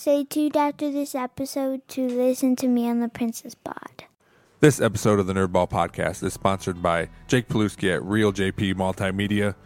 Stay tuned after this episode to listen to me on the Princess Pod. This episode of the Nerdball Podcast is sponsored by Jake Paluski at Reel JP Multimedia.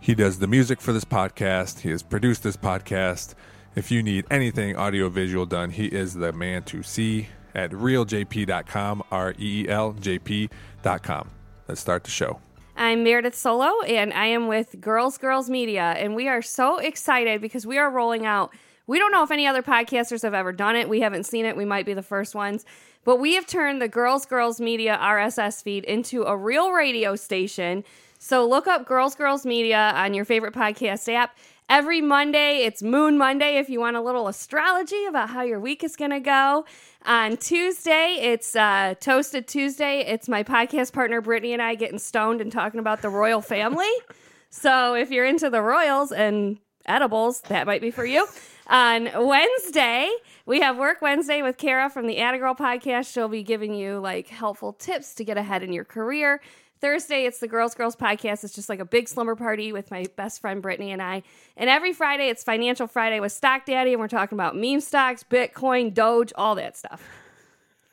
He does the music for this podcast. He has produced this podcast. If you need anything audiovisual done, he is the man to see at reeljp.com, R E E L J P.com. Let's start the show. I'm Meredith Soleau, and I am with Girls Girls Media, and we are so excited because we are rolling out. We don't know if any other podcasters have ever done it. We haven't seen it. We might be the first ones. But we have turned the Girls Girls Media RSS feed into a real radio station. So look up Girls Girls Media on your favorite podcast app. Every Monday, it's Moon Monday if you want a little astrology about how your week is going to go. On Tuesday, it's uh, Toasted Tuesday. It's my podcast partner, Brittany, and I getting stoned and talking about the royal family. so if you're into the royals and edibles, that might be for you. On Wednesday, we have Work Wednesday with Kara from the Atta Girl podcast. She'll be giving you like helpful tips to get ahead in your career. Thursday, it's the Girls Girls podcast. It's just like a big slumber party with my best friend Brittany and I. And every Friday, it's Financial Friday with Stock Daddy, and we're talking about meme stocks, Bitcoin, Doge, all that stuff.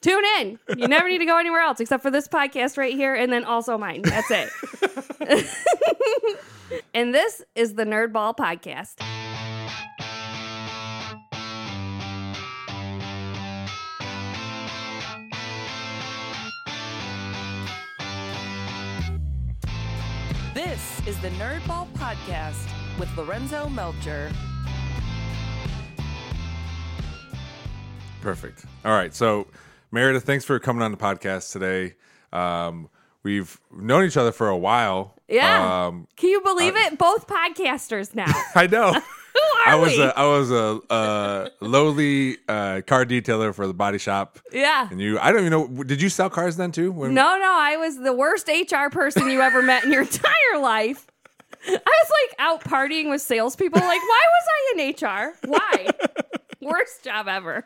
Tune in. You never need to go anywhere else except for this podcast right here, and then also mine. That's it. and this is the Nerdball podcast. This is the Nerdball Podcast with Lorenzo Melcher. Perfect. All right. So, Meredith, thanks for coming on the podcast today. Um, we've known each other for a while. Yeah. Um, Can you believe it? Both podcasters now. I know. Who are I was we? a I was a, uh lowly uh, car detailer for the body shop, yeah. and you I don't even know. Did you sell cars then too? When, No, no, I was the worst HR person you ever met in your entire life. I was like out partying with salespeople. Like, why was I in HR? Why? Worst job ever.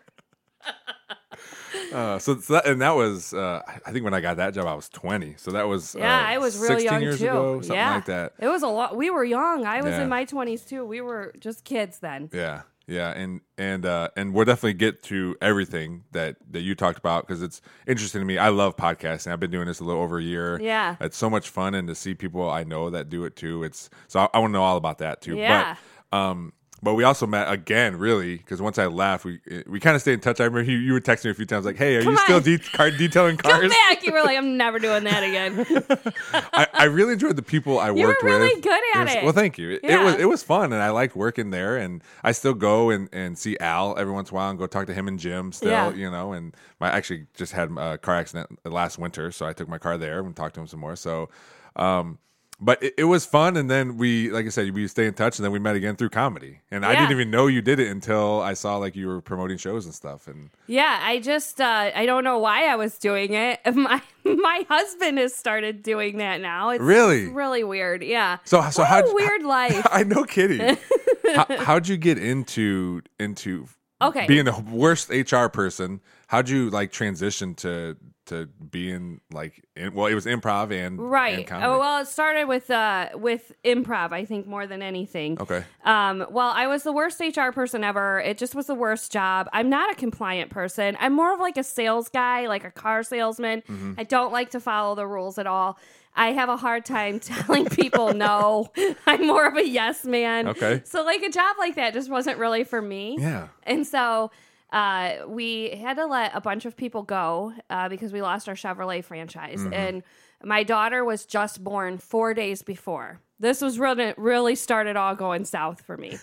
Uh, so, so that, and that was uh, I think when I got that job I was twenty. So that was Yeah, uh, I was real 16 young years too. ago, something yeah. like that. It was a lot. We were young. I was Yeah. in my twenties too. We were just kids then. Yeah, yeah, and and uh, and we'll definitely get to everything that that you talked about because it's interesting to me. I love podcasting. I've been doing this a little over a year. Yeah. it's so much fun, and to see people I know that do it too. It's so I, I want to know all about that too. Yeah. But um, but we also met again, really, because once I left, we we kind of stayed in touch. I remember you, you would text me a few times, like, "Hey, are Come you still de- car detailing cars?" Come cars?" back. You were like, I'm never doing that again. I, I really enjoyed the people I You were worked really with. good at was- it. Well, thank you. It, it was it was fun, and I liked working there. And I still go and, and see Al every once in a while and go talk to him and Jim. Still, Yeah. you know. And my actually just had a car accident last winter, so I took my car there and talked to him some more. So, um, but it, it was fun. And then we, like I said, we stay in touch, and then we met again through comedy. And I didn't even know you did it until I saw like you were promoting shows and stuff. And Yeah, I just uh, I don't know why I was doing it. My my husband has started doing that now. It's Really? really weird. Yeah. so, so how a weird life. I know, kidding. how, how'd you get into into Okay. being the worst HR person? How'd you like transition to to being like in, well, it was improv and Right. And. Oh, well, it started with uh with improv, I think more than anything. okay. Um, well, I was the worst HR person ever. It just was the worst job. I'm not a compliant person. I'm more of like a sales guy, like a car salesman. Mm-hmm. I don't like to follow the rules at all. I have a hard time telling people no. I'm more of a yes man. Okay. So like a job like that just wasn't really for me. Yeah. And so uh, we had to let a bunch of people go uh, because we lost our Chevrolet franchise. Mm-hmm. And my daughter was just born four days before. This was really really started all going south for me.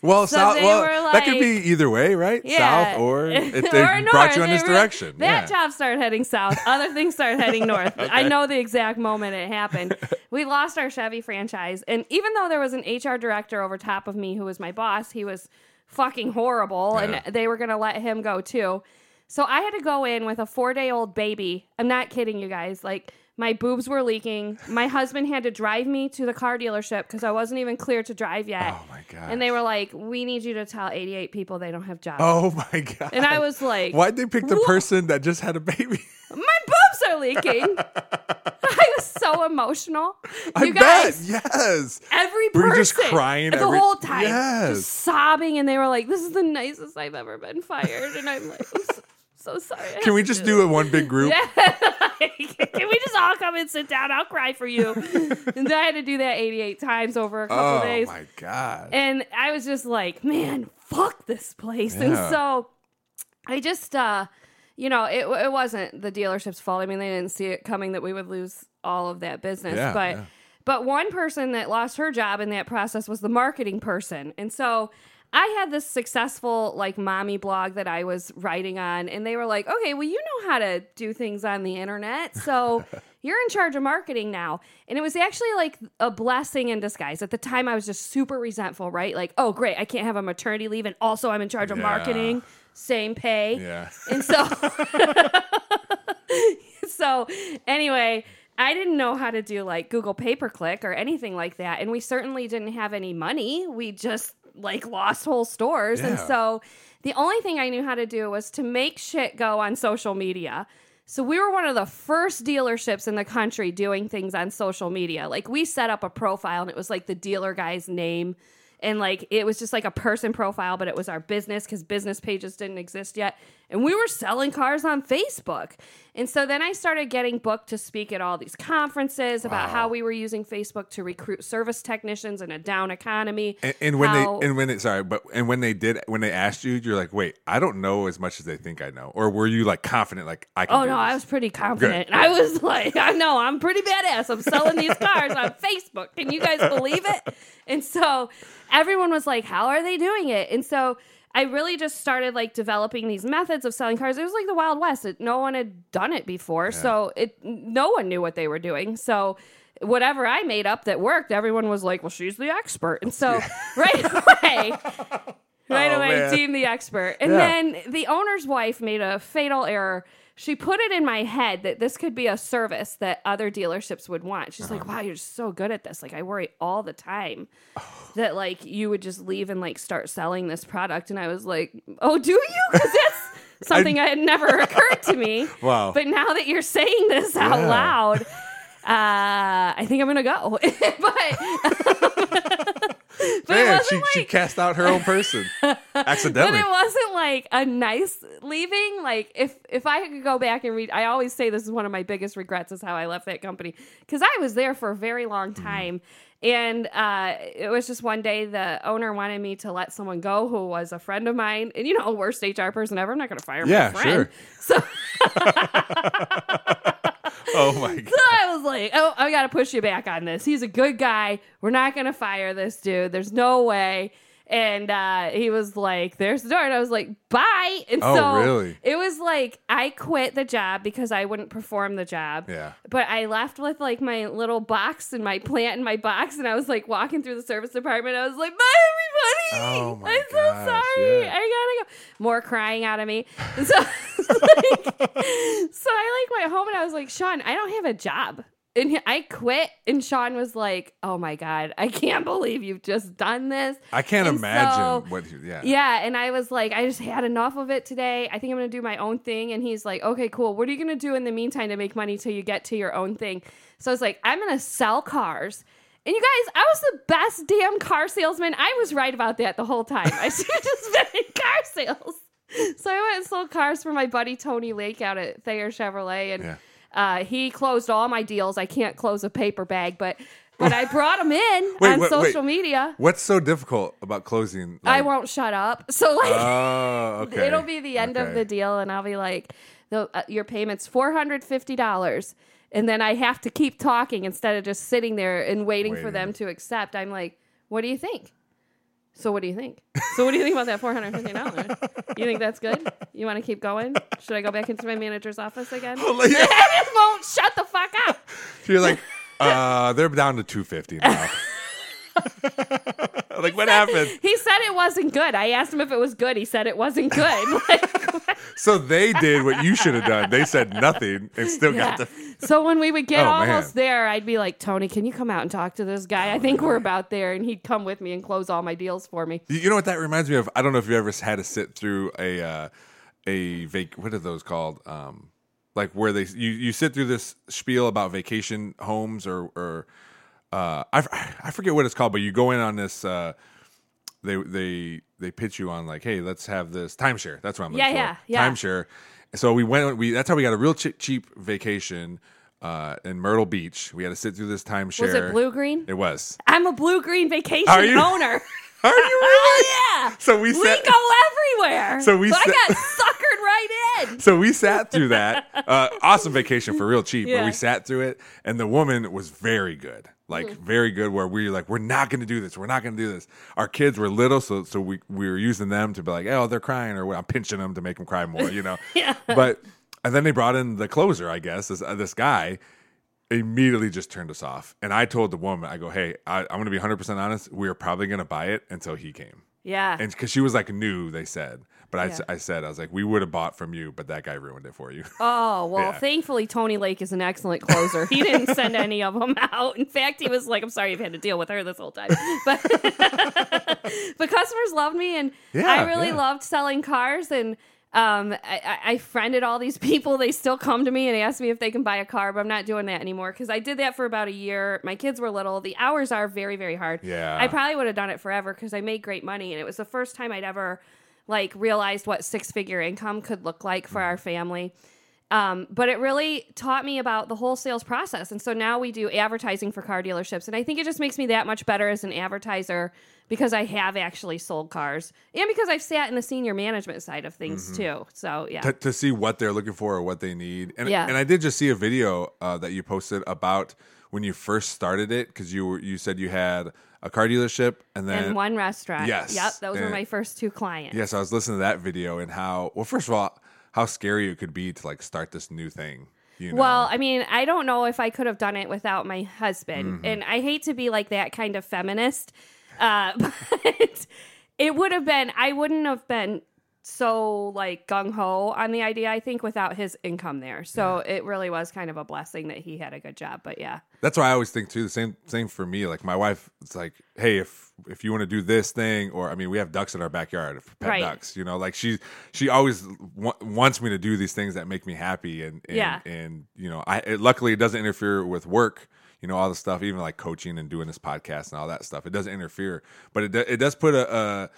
Well, So south. Well, were that could be either way, right? Yeah. South or it, they Or brought you north. in this were- direction. That yeah. job started heading south. Other things started heading north. I know the exact moment it happened. We lost our Chevy franchise, and even though there was an HR director over top of me who was my boss, he was fucking horrible, Yeah. and they were gonna let him go too. So I had to go in with a four day old baby. I'm not kidding you guys. Like my boobs were leaking. My husband had to drive me to the car dealership because I wasn't even clear to drive yet. Oh my god. And they were like, "We need you to tell 88 people they don't have jobs." Oh my god. And I was like, Why'd they pick the person that just had a baby? My boobs are leaking. I was so emotional. I you guys, bet. Yes. every Were person just crying the every- whole time, Yes. just sobbing, and they were like, "This is the nicest I've ever been fired," and I'm like, "I'm so, so sorry." Can we just do it one big group? yeah. Can we just all come and sit down? I'll cry for you. and I had to do that 88 times over a couple Oh days. Oh my god. And I was just like, man, fuck this place. And so I just, uh, you know, it, it wasn't the dealership's fault. I mean, they didn't see it coming that we would lose all of that business. Yeah, but yeah. but one person that lost her job in that process was the marketing person. And so I had this successful like mommy blog that I was writing on, and they were like, okay, well, you know how to do things on the internet. So you're in charge of marketing now. And it was actually like a blessing in disguise. At the time, I was just super resentful, right? Like, oh, great, I can't have a maternity leave, and also I'm in charge of Yeah. marketing, same pay. Yeah. And so, so anyway, I didn't know how to do like Google pay per click or anything like that. And we certainly didn't have any money. We just like lost whole stores. And so the only thing I knew how to do was to make shit go on social media. So we were one of the first dealerships in the country doing things on social media. Like we set up a profile and it was like the dealer guy's name and like it was just like a person profile but it was our business because business pages didn't exist yet and we were selling cars on facebook and so then i started getting booked to speak at all these conferences about Wow. how we were using facebook to recruit service technicians in a down economy And, and when how- they and when it sorry, but and when they did when they asked you, you're like, wait, I don't know as much as they think I know, or were you like confident, like I can? Oh no, this? I was pretty confident. I was like, I know, I'm pretty badass. I'm selling these cars on Facebook. Can you guys believe it? And so everyone was like, How are they doing it? And so I really just started like developing these methods of selling cars. It was like the Wild West. It, no one had done it before. So it no one knew what they were doing. So whatever I made up that worked, everyone was like, Well, she's the expert. And so right away right Oh, away man. deemed the expert. And Yeah. then the owner's wife made a fatal error. She put it in my head that this could be a service that other dealerships would want. She's like, "Wow, you're so good at this. Like I worry all the time that like you would just leave and like start selling this product." And I was like, "Oh, do you?" Cuz that's something I, had never occurred to me. Wow. But now that you're saying this out Yeah. loud, uh, I think I'm going to go. but but it Man, wasn't she, like, she cast out her own person accidentally. but it wasn't like a nice leaving. Like if if I could go back and read, I always say this is one of my biggest regrets is how I left that company because I was there for a very long Mm-hmm. time, and uh, it was just one day the owner wanted me to let someone go who was a friend of mine, and you know, worst HR person ever. I'm not going to fire Yeah, my friend. sure. So oh my god. So I was like, oh, I got to push you back on this. He's a good guy. We're not going to fire this dude. There's no way. And uh, he was like, there's the door. And I was like, bye. And Oh, so really? it was like, I quit the job because I wouldn't perform the job. Yeah. But I left with like my little box and my plant in my box. And I was like walking through the service department. I was like, bye, everybody. Oh, I'm so gosh, sorry. yeah. I gotta go. More crying out of me. And so, like, so I like went home and I was like, Sean, I don't have a job. And he- I quit. And Sean was like, Oh my God, I can't believe you've just done this. I can't And imagine so- what. he- Yeah. Yeah. And I was like, I just had enough of it today. I think I'm going to do my own thing. And he's like, Okay, cool. What are you going to do in the meantime to make money till you get to your own thing? So I was like, I'm going to sell cars. And you guys, I was the best damn car salesman. I was right about that the whole time. I should have just been in car sales. So I went and sold cars for my buddy Tony Lake out at Thayer Chevrolet, and Yeah. Uh, he closed all my deals. I can't close a paper bag, but but I brought him in Wait, on wait, social wait. media. What's so difficult about closing? I won't shut up. So like, Oh, okay. it'll be the end of the deal, and I'll be like, the, uh, your payment's four hundred fifty dollars, and then I have to keep talking instead of just sitting there and waiting for them to accept. I'm like, what do you think? So what do you think? So what do you think about that four hundred fifty dollars? You think that's good? You want to keep going? Should I go back into my manager's office again? Like, it won't shut the fuck up. You're like, uh, they're down to 250 now. like, what happened? He said it wasn't good. I asked him if it was good. He said it wasn't good. Like, So they did what you should have done. They said nothing and still yeah. got the. So when we would get Oh, man. almost there, I'd be like, Tony, can you come out and talk to this guy? I think we're about there. And he'd come with me and close all my deals for me. You you know what that reminds me of? I don't know if you ever had to sit through a uh, a vac. What are those called? Um, like where they you you sit through this spiel about vacation homes or or uh, I I forget what it's called, but you go in on this. Uh, they they they pitch you on like, hey, let's have this timeshare. That's what I'm looking Yeah, for. yeah, yeah. Timeshare. So we went. We that's how we got a real cheap, cheap vacation uh, in Myrtle Beach. We had to sit through this timeshare. Was it Bluegreen? It was. I'm a Bluegreen vacation Are you? owner. Are you Oh really? yeah. So we we go everywhere. So we I sat- got suckered right in. So we sat through that. Uh, awesome vacation for real cheap, but we sat through it, and the woman was very good, like Mm-hmm. very good. Where we are like, we're not going to do this. We're not going to do this. Our kids were little, so so we we were using them to be like, oh, they're crying, or I'm pinching them to make them cry more, you know. Yeah. But and then they brought in the closer, I guess, this, uh, this guy. Immediately just turned us off, and I told the woman, I go, "Hey, I, I'm going to be 100 percent honest. We are probably going to buy it until he came." Yeah. and because she was like new, they said. But I, Yeah. I said I was like, we would have bought from you, but that guy ruined it for you. Oh, well, Yeah. thankfully, Tony Lake is an excellent closer. He didn't send any of them out. In fact, he was like, I'm sorry you've had to deal with her this whole time. But, but customers loved me, and Yeah, I really loved selling cars. And um, I, I I friended all these people. They still come to me and ask me if they can buy a car, but I'm not doing that anymore because I did that for about a year. My kids were little. The hours are very, very hard. Yeah. I probably would have done it forever because I made great money, and it was the first time I'd ever like realized what six figure income could look like for our family. Um, but it really taught me about the whole sales process. And so now we do advertising for car dealerships. And I think it just makes me that much better as an advertiser because I have actually sold cars and because I've sat in the senior management side of things too. So, yeah. to, to see what they're looking for or what they need. And Yeah. and I did just see a video uh, that you posted about when you first started it because you were, you said you had a car dealership and then and one restaurant. Yes. Yep. Those were my first two clients. yes, I was listening to that video and how well first of all how scary it could be to like start this new thing. You know? Well, I mean, I don't know if I could have done it without my husband. Mm-hmm. And I hate to be like that kind of feminist, uh, but it would have been, I wouldn't have been so like gung ho on the idea, I think, without his income there. So it really was kind of a blessing that he had a good job. But yeah. That's why I always think too. The same same for me. Like my wife, it's like, hey, if if you want to do this thing, or I mean, we have ducks in our backyard, pet Right. ducks. You know, like she she always wa- wants me to do these things that make me happy, and, and Yeah. and you know, I it, luckily it doesn't interfere with work. You know, all the stuff, even like coaching and doing this podcast and all that stuff, it doesn't interfere, but it do- it does put a.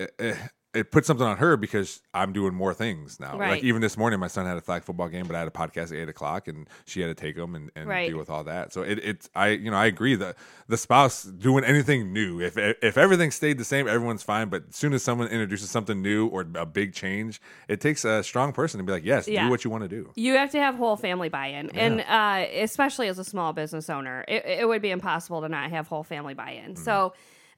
a it, it puts something on her because I'm doing more things now. Right. Like even this morning, my son had a flag football game, but I had a podcast at eight o'clock, and she had to take him and, and Right. deal with all that. So it, it's I you know I agree that the spouse doing anything new, if if everything stayed the same, everyone's fine. But as soon as someone introduces something new or a big change, it takes a strong person to be like, yes, Yeah. do what you want to do. You have to have whole family buy-in, and uh, especially as a small business owner, it, it would be impossible to not have whole family buy-in. Mm-hmm. So,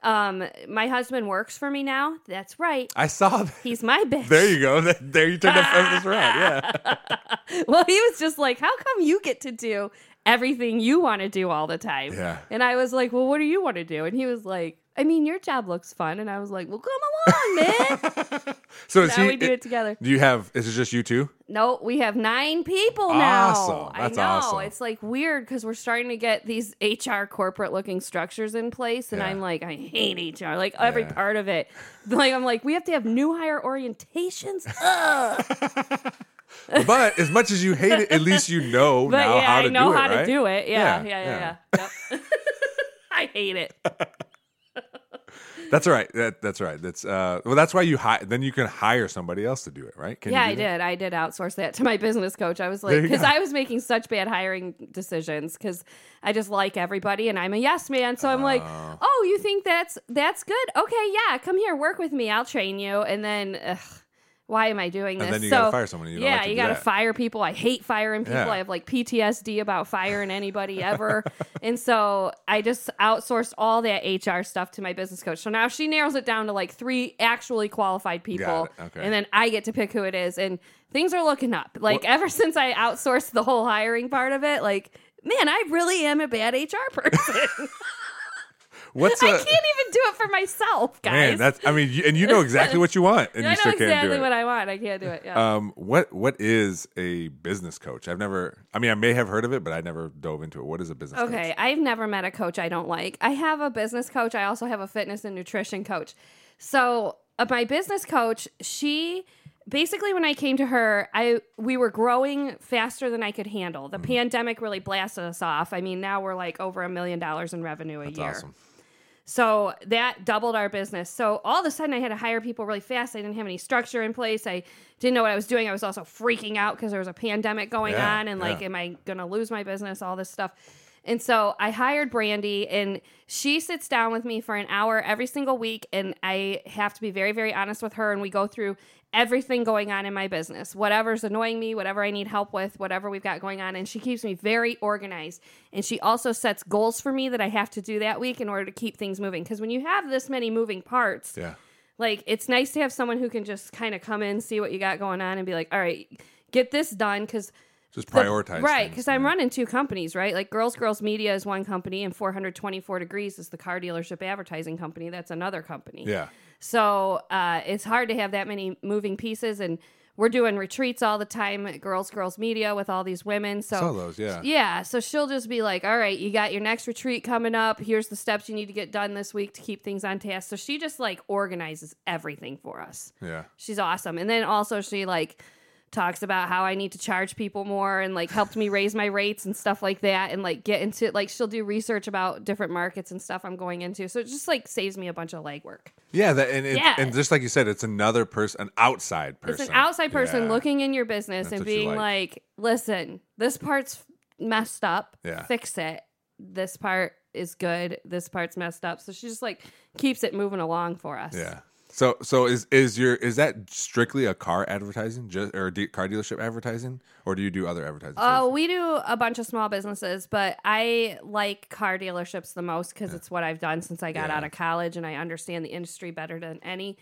um, my husband works for me now. That's right. I saw that. He's my bitch. There you go. There you turned that feminist around. Yeah. well, he was just like, "How come you get to do everything you want to do all the time?" Yeah. And I was like, "Well, what do you want to do?" And he was like, "I mean, your job looks fun." And I was like, "Well, come along, man." So is now he, we do it together. Do you have? Is it just you two? No, we have nine people now. Awesome. That's I know. awesome. It's like weird because we're starting to get these HR corporate looking structures in place. And Yeah. I'm like, I hate HR. Like every Yeah. part of it. Like, I'm like, we have to have new hire orientations. But as much as you hate it, at least you know But now yeah, how to I know do it. how to do it. Yeah, Yeah, yeah, yeah, yeah. Yep. I hate it. That's right. That, that's right. That's uh. Well, that's why you hire. Then you can hire somebody else to do it, right? Can yeah, I did. I did outsource that to my business coach. I was like, because. I was making such bad hiring decisions because I just like everybody and I'm a yes man. So I'm like, oh, you think that's that's good? Okay, yeah, come here, work with me. I'll train you. And then, ugh, why am I doing this? And then you so, gotta fire someone you yeah, like to you got to that. fire people. I hate firing people. Yeah. I have like PTSD about firing anybody ever. and so I just outsourced all that HR stuff to my business coach. So now she narrows it down to like three actually qualified people. Okay. And then I get to pick who it is. And things are looking up. Like ever since I outsourced the whole hiring part of it, like, man, I really am a bad HR person. What's I a can't even do it for myself, guys. man? That's I mean, you, and you know exactly what you want, and you know still can't exactly do it. what I want. I can't do it. Yeah. um, what what is a business coach? I've never. I mean, I may have heard of it, but I never dove into it. What is a business? Okay, coach? I've never met a coach I don't like. I have a business coach. I also have a fitness and nutrition coach. So, uh, my business coach, she basically when I came to her, I we were growing faster than I could handle. The pandemic really blasted us off. I mean, now we're like over a million dollars in revenue a That's year. awesome. So that doubled our business. So all of a sudden, I had to hire people really fast. I didn't have any structure in place. I didn't know what I was doing. I was also freaking out because there was a pandemic going Yeah, on, and like, am I going to lose my business? All this stuff. And so I hired Brandy, and she sits down with me for an hour every single week. And I have to be very, very honest with her. And we go through everything going on in my business, whatever's annoying me, whatever I need help with, whatever we've got going on. And she keeps me very organized. And she also sets goals for me that I have to do that week in order to keep things moving. Because when you have this many moving parts, Yeah. like it's nice to have someone who can just kind of come in, see what you got going on, and be like, all right, get this done. Because Just the- prioritize. right things, because i'm running two companies right like girls girls media is one company and 424 degrees is the car dealership advertising company that's another company Yeah. so uh, it's hard to have that many moving pieces and we're doing retreats all the time at girls girls media with all these women so Saw those. Yeah. yeah, so she'll just be like, "All right, you got your next retreat coming up. Here's the steps you need to get done this week to keep things on task." So she just like organizes everything for us. Yeah. She's awesome. And then also she like talks about how I need to charge people more and like helped me raise my rates and stuff like that and like get into like she'll do research about different markets and stuff I'm going into. So it just like saves me a bunch of legwork. Yeah, that, and it, Yeah. and just like you said, it's another person, an outside person. It's an outside person Yeah. looking in your business That's and being like. like. listen, this part's messed up. Yeah. Fix it. This part is good. This part's messed up. So she just like keeps it moving along for us. Yeah. So so is is your is that strictly a car advertising just or de- car dealership advertising or do you do other advertising? Oh, services? we do a bunch of small businesses, but I like car dealerships the most because it's what I've done since I got Yeah. out of college and I understand the industry better than any.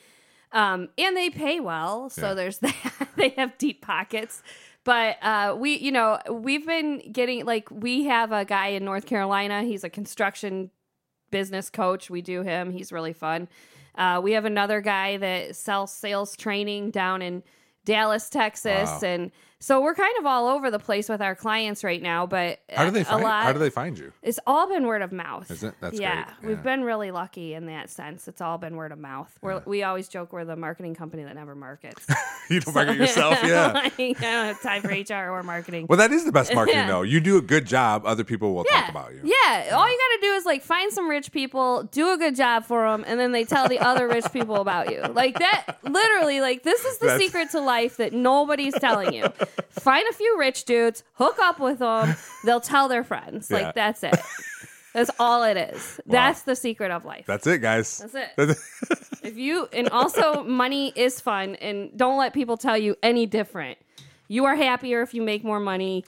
Um, and they pay well, so Yeah. there's that. they have deep pockets. But uh, we, you know, we've been getting like we have a guy in North Carolina. He's a construction business coach. We do him. He's really fun. Uh, we have another guy that sells sales training down in Dallas, Texas, Wow. and so we're kind of all over the place with our clients right now. But how do they a find lot, how do they find you? It's all been word of mouth. Is it? That's right? yeah, great. we've been really lucky in that sense. It's all been word of mouth. We're, We always joke we're the marketing company that never markets. you don't market yourself, yeah. Like, I don't have time for HR or marketing. Well, that is the best marketing Yeah. though. You do a good job, other people will yeah. talk about you. Yeah. All you got to do is like find some rich people, do a good job for them, and then they tell the other rich people about you. Like that, literally, like this is the That's- secret to life that nobody's telling you. Find a few rich dudes, hook up with them, they'll tell their friends. Yeah. Like that's it. That's all it is. That's the secret of life. That's it, guys. That's it. it. If you and also money is fun and don't let people tell you any different. You are happier if you make more money.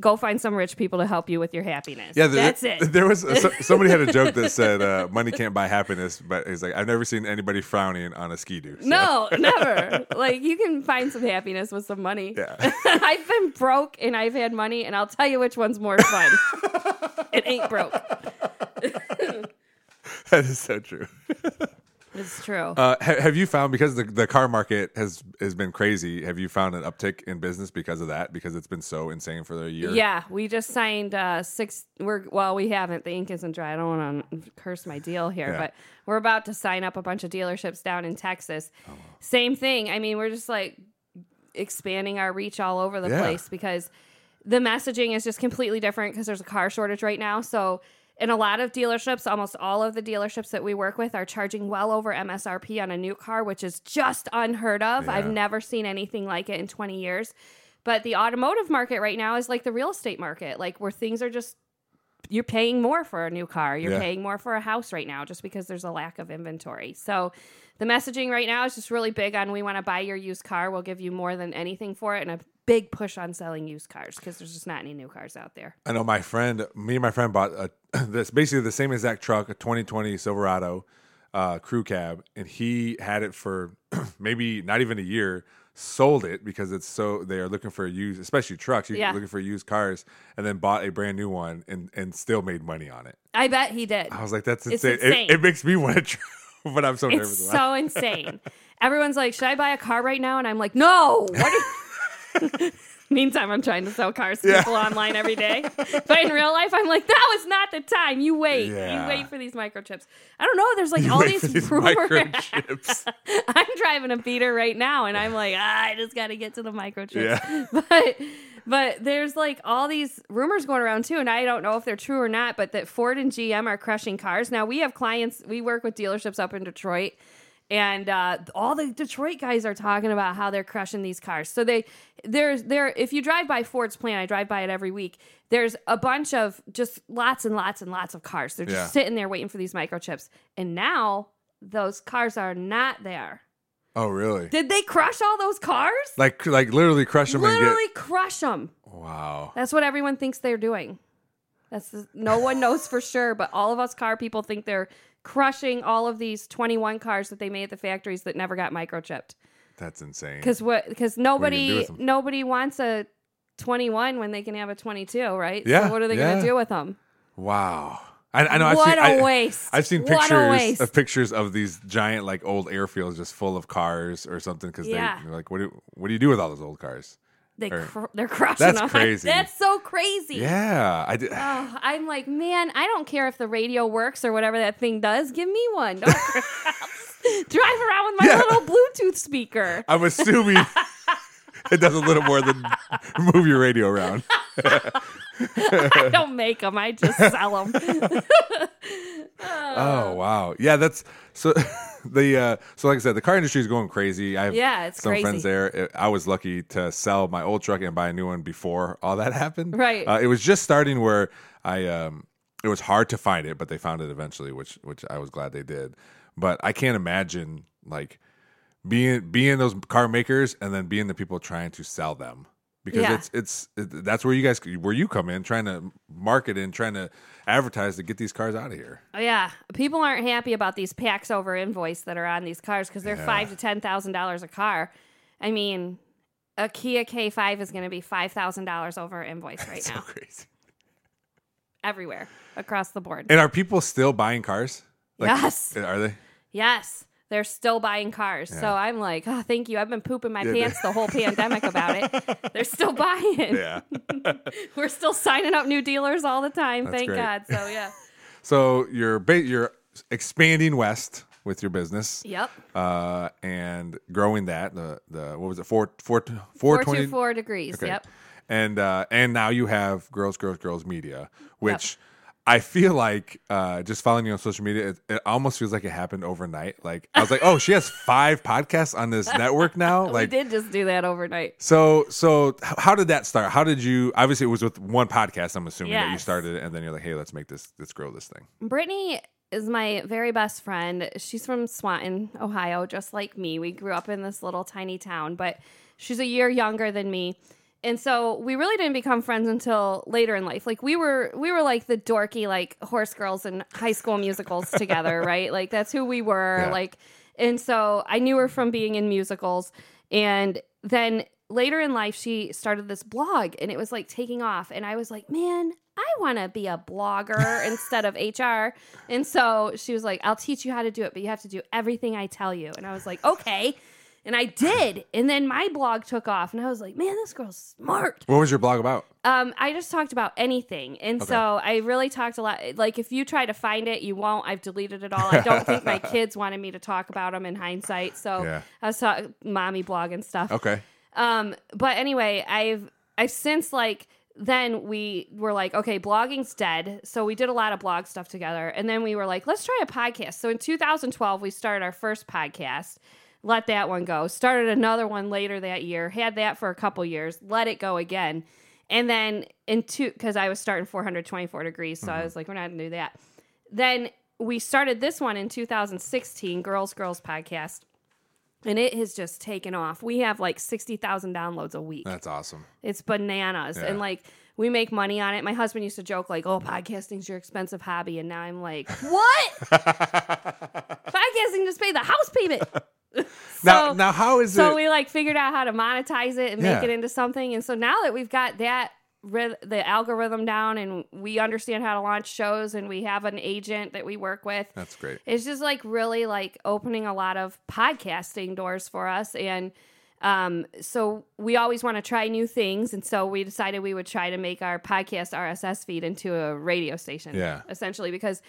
Go find some rich people to help you with your happiness. yeah, there, that's it. There was so, somebody had a joke that said uh, money can't buy happiness, but he's like, I've never seen anybody frowning on a Ski-Doo. So- No, never. like you can find some happiness with some money. Yeah. I've been broke and I've had money, and I'll tell you which one's more fun. it ain't broke. that is so true. It's true. Uh, ha- have you found because the, the car market has has been crazy? Have you found an uptick in business because of that? Because it's been so insane for a year. Yeah, we just signed uh, six. We're well, we haven't. The ink isn't dry. I don't want to curse my deal here, Yeah. but we're about to sign up a bunch of dealerships down in Texas. Oh, Same thing. I mean, we're just like expanding our reach all over the Yeah. place because the messaging is just completely different because there's a car shortage right now. So. In a lot of dealerships, almost all of the dealerships that we work with are charging well over MSRP on a new car, which is just unheard of. I've never seen anything like it in 20 years. But the automotive market right now is like the real estate market, like where things are just you're paying more for a new car. You're Yeah. paying more for a house right now just because there's a lack of inventory. So the messaging right now is just really big on we want to buy your used car. We'll give you more than anything for it and a big push on selling used cars because there's just not any new cars out there. I know my friend, me and my friend bought a, this basically the same exact truck, a 2020 Silverado uh, crew cab, and he had it for maybe not even a year. Sold it because it's so they are looking for a used, especially trucks. You're Yeah. looking for used cars, and then bought a brand new one and and still made money on it. I bet he did. I was like, that's insane. insane. It, it makes me want to, try, but I'm so nervous. It's about so insane. Everyone's like, "Should I buy a car right now?" And I'm like, "No." What? Are Meantime, I'm trying to sell cars to Yeah. people online every day. But in real life, I'm like, that was not the time. You wait. Yeah. You wait for these microchips. I don't know. There's like all Wait these, these rumors. microchips. I'm driving a beater right now, and I'm like, ah, I just got to get to the microchips. Yeah. But but there's like all these rumors going around too, and I don't know if they're true or not. But that Ford and GM are crushing cars. Now we have clients. We work with dealerships up in Detroit. And uh, all the Detroit guys are talking about how they're crushing these cars. So they, there's there. If you drive by Ford's plant, I drive by it every week. There's a bunch of just lots and lots and lots of cars. They're just Yeah. sitting there waiting for these microchips. And now those cars are not there. Oh, really? Did they crush all those cars? Like, like literally crush them and Literally crush them. Wow. That's what everyone thinks they're doing. That's the, no one knows for sure, but all of us car people think they're crushing all of these 21 cars that they made at the factories that never got microchipped. That's insane. Because what? Because you gonna do nobody nobody wants a 21 when they can have a 22, right? Yeah, So what are they yeah. going to do with them? Wow. I, I know. I've What seen, a I- waste. I've seen pictures uh, of pictures of these giant like old airfields just full of cars or something because Yeah. they are like, what do what do you do with all those old cars? They Or- cr- they're crushing That's them. crazy. That's so crazy. Yeah, I did. Oh, I'm like, man, I don't care if the radio works or whatever that thing does. Give me one. Don't drive around with my Yeah. little Bluetooth speaker. I'm assuming it does a little more than move your radio around. I don't make them. I just sell them. Oh wow, yeah, that's so. The uh, so like I said, the car industry is going crazy. I have Yeah, it's some crazy. friends there. I was lucky to sell my old truck and buy a new one before all that happened. Right. Uh, it was just starting where I um, it was hard to find it, but they found it eventually, which which I was glad they did. But I can't imagine like being being those car makers and then being the people trying to sell them because Yeah. it's it's it, that's where you guys where you come in trying to market and trying to advertise to get these cars out of here. Oh, yeah, people aren't happy about these packs over invoice that are on these cars because they're Yeah. five to ten thousand dollars a car. I mean, a Kia K5 is going to be five thousand dollars over invoice right so now, crazy. everywhere across the board. And are people still buying cars? Yes. Are they? Yes, they're still buying cars. So I'm like, oh, thank you. I've been pooping my Yeah, pants the whole pandemic about it. They're still buying. Yeah. We're still signing up new dealers all the time. That's thank great. God. So yeah. so you're ba- you're expanding west with your business. Yep. Uh, and growing that the the what was it four four four twenty four degrees. Okay. Yep. And uh, and now you have Girls, Girls, Girls Media, which I feel like uh, just following you on social media, it, it almost feels like it happened overnight. Like I was like, oh, she has five podcasts on this network now. Like, we did just do that overnight. so so how did that start? How did you? Obviously, it was with one podcast. I'm assuming that you started it, and then you're like, hey, let's make this, let's grow this thing. Brittany is my very best friend. She's from Swanton, Ohio, just like me. We grew up in this little tiny town, but she's a year younger than me. And so we really didn't become friends until later in life. Like we were we were like the dorky like horse girls in high school musicals together, right? Like that's who we were. Yeah. Like and so I knew her from being in musicals and then later in life she started this blog and it was like taking off and I was like, "Man, I want to be a blogger instead of HR." And so she was like, "I'll teach you how to do it, but you have to do everything I tell you." And I was like, "Okay." And I did. And then my blog took off and I was like, "Man, this girl's smart." What was your blog about? Um, I just talked about anything, and Okay. so I really talked a lot. Like, if you try to find it, you won't. I've deleted it all. I don't think my kids wanted me to talk about them in hindsight, so Yeah. I was talking mommy blog and stuff. Okay. Um, but anyway, I've I've since like then we were like, okay, blogging's dead. So we did a lot of blog stuff together, and then we were like, let's try a podcast. So in 2012, we started our first podcast. Let that one go. Started another one later that year. Had that for a couple years. Let it go again. And then in two, because I was starting 424 degrees, so I mm-hmm. was like, we're not gonna do that. Then we started this one in 2016, Girls Girls Podcast, and it has just taken off. We have like 60,000 downloads a week. That's awesome. It's bananas. Yeah. And like, we make money on it. My husband used to joke, like, oh, podcasting's your expensive hobby. And now I'm like, what? Podcasting just pay the house payment. now, So- now, how is so it? So we like figured out how to monetize it and Yeah. make it into something. And so now that we've got that the algorithm down and we understand how to launch shows and we have an agent that we work with, That's great. it's just like really like opening a lot of podcasting doors for us and Um, so we always want to try new things, and so we decided we would try to make our podcast RSS feed into a radio station. Yeah. essentially because.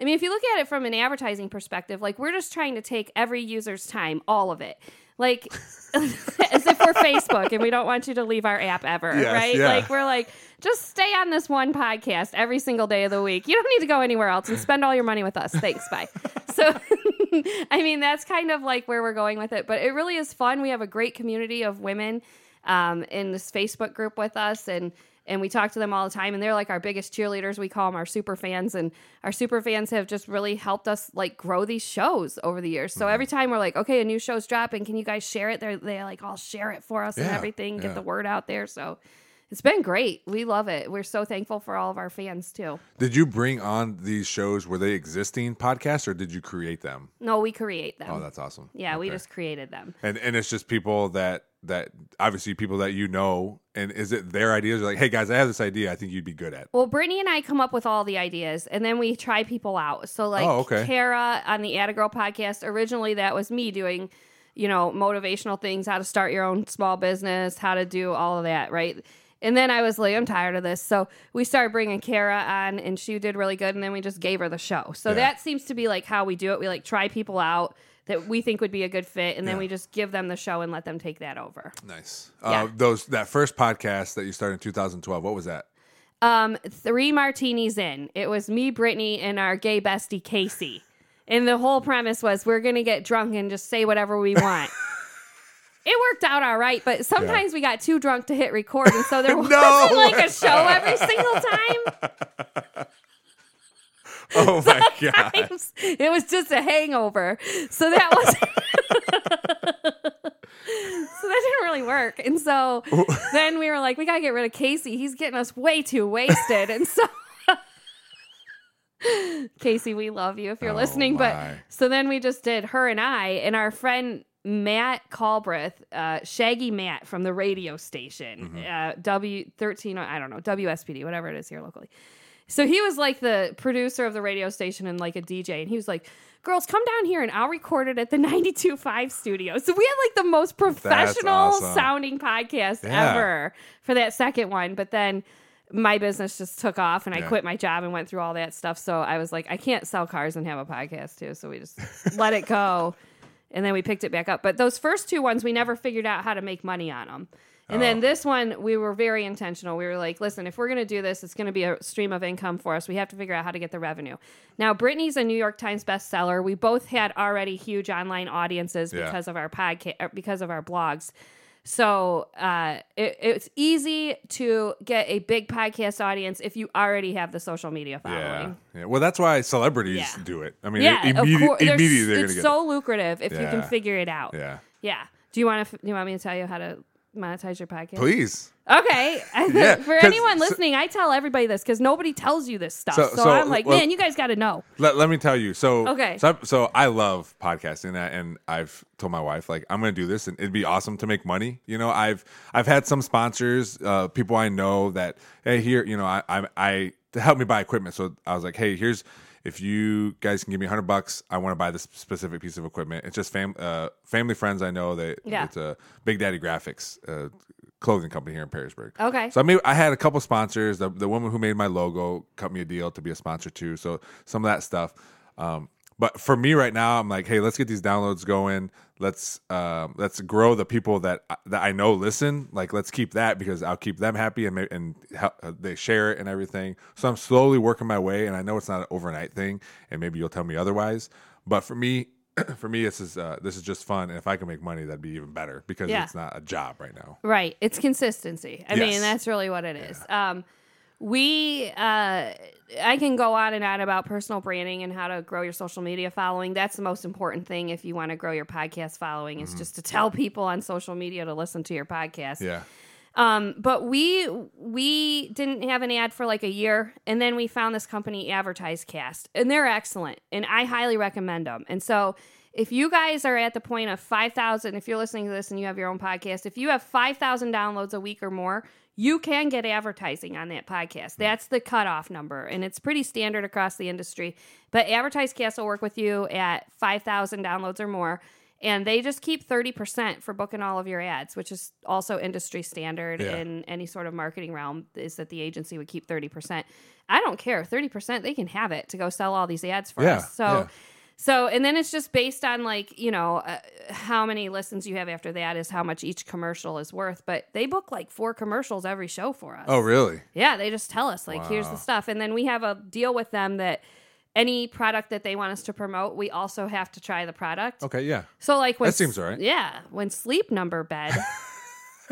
I mean, if you look at it from an advertising perspective, like we're just trying to take every user's time, all of it. Like as if we're Facebook and we don't want you to leave our app ever, Yes, right? yeah. Like we're like, just stay on this one podcast every single day of the week. You don't need to go anywhere else and spend all your money with us. Thanks, bye. So I mean, that's kind of like where we're going with it. But it really is fun. We have a great community of women um, in this Facebook group with us, and and we talk to them all the time. And they're like our biggest cheerleaders. We call them our super fans, and our super fans have just really helped us like grow these shows over the years. So mm-hmm. every time we're like, okay, a new show's dropping, can you guys share it? They're they like all share it for us and everything, get yeah. the word out there. So. It's been great. We love it. We're so thankful for all of our fans too. Did you bring on these shows? Were they existing podcasts or did you create them? No, we create them. Oh, that's awesome. yeah, we just created them. and and it's just people that that obviously people that you know. And is it their ideas? Like, hey guys, I have this idea. I think you'd be good at. Well, Brittany and I come up with all the ideas, and then we try people out. So, oh, like Oh, okay. Kara on the Atta Girl podcast, originally that was me doing, you know, motivational things, how to start your own small business, how to do all of that, right? And then I was like, I'm tired of this. So we started bringing Kara on, and she did really good. And then we just gave her the show. So Yeah. that seems to be like how we do it. We like try people out that we think would be a good fit, and then Yeah. we just give them the show and let them take that over. Nice. Yeah. Uh, those that first podcast that you started in 2012. What was that? Um, three martinis in, it was me, Brittany, and our gay bestie Casey. And the whole premise was we're gonna get drunk and just say whatever we want. it worked out all right, but sometimes we got too drunk to hit record, and so there wasn't No like a show every single time. Oh my god. It was just a hangover, so that was. So that didn't really work. And so then we were like, we got to get rid of Casey. He's getting us way too wasted. And so, Casey, we love you if you're Oh, listening. But so then we just did her and I, and our friend Matt Calbreth, uh, Shaggy Matt from the radio station, Mm-hmm. uh, W13, I don't know, WSPD, whatever it is here locally. So he was like the producer of the radio station and like a DJ, and he was like, "Girls, come down here and I'll record it at the 92.5 studio." So we had like the most professional awesome. sounding podcast Yeah. ever for that second one. But then my business just took off, and I Yeah. quit my job and went through all that stuff. So I was like, I can't sell cars and have a podcast too. So we just let it go, and then we picked it back up. But those first two ones, we never figured out how to make money on them. And then Oh. this one, we were very intentional. We were like, listen, if we're going to do this, it's going to be a stream of income for us. We have to figure out how to get the revenue. Now, Brittany's a New York Times bestseller. We both had already huge online audiences Yeah. because of our podcast, because of our blogs. So uh, it, it's easy to get a big podcast audience if you already have the social media following. yeah. Well, that's why celebrities Yeah. do it. I mean, Yeah, immedi- of course. There's- immediately they're going to get so lucrative if you can figure it out. Yeah. Yeah. Do you want to? Do you want me to tell you how to monetize your podcast? Please. Okay. Yeah, For anyone listening, I tell everybody this because nobody tells you this stuff. So- So, so, I'm like, well- man, you guys got to know. Let, let me tell you. So Okay. So, I- so I love podcasting, and- and I've told my wife like I'm going to do this, and it'd be awesome to make money. You know, I've I've had some sponsors, uh, people I know that hey here, you know, I I, I to help me buy equipment. So I was like, hey, here's if you guys can give me hundred bucks, I want to buy this specific piece of equipment. It's just fam uh, family friends I know that Yeah. it's a Big Daddy Graphics. Uh, clothing company here in Perrysburg. Okay. So I made I had a couple sponsors. The the woman who made my logo cut me a deal to be a sponsor too. So some of that stuff. Um, but for me right now, I'm like, hey, let's get these downloads going. Let's um, let's grow the people that that I know listen. Like, let's keep that because I'll keep them happy and and help, uh, they share it and everything. So I'm slowly working my way, and I know it's not an overnight thing, and maybe you'll tell me otherwise. But for me, for me, this is uh, this is just fun, and if I can make money, that'd be even better because Yeah. it's not a job right now. Right. It's consistency. I Yes. mean, that's really what it is. Um, we, uh, I can go on and on about personal branding and how to grow your social media following. That's the most important thing if you want to grow your podcast following, is just to tell people on social media to listen to your podcast. Yeah. Um, but we we didn't have an ad for like a year, and then we found this company, AdvertiseCast, and they're excellent, and I highly recommend them. And so, if you guys are at the point of five thousand, if you're listening to this and you have your own podcast, if you have five thousand downloads a week or more, you can get advertising on that podcast. Hmm. That's the cutoff number, and it's pretty standard across the industry. But AdvertiseCast will work with you at five thousand downloads or more. and they just keep 30% for booking all of your ads, which is also industry standard Yeah. in any sort of marketing realm is that the agency would keep 30%. I don't care. 30%, they can have it to go sell all these ads for Yeah, us. So yeah. So, and then it's just based on like, you know, uh, how many listens you have after that is how much each commercial is worth. But they book like four commercials every show for us. Oh, really? Yeah, they just tell us, like, here's the stuff. And then we have a deal with them that any product that they want us to promote, we also have to try the product. Okay, yeah. So, like, when That seems all right. Yeah. When Sleep Number Bed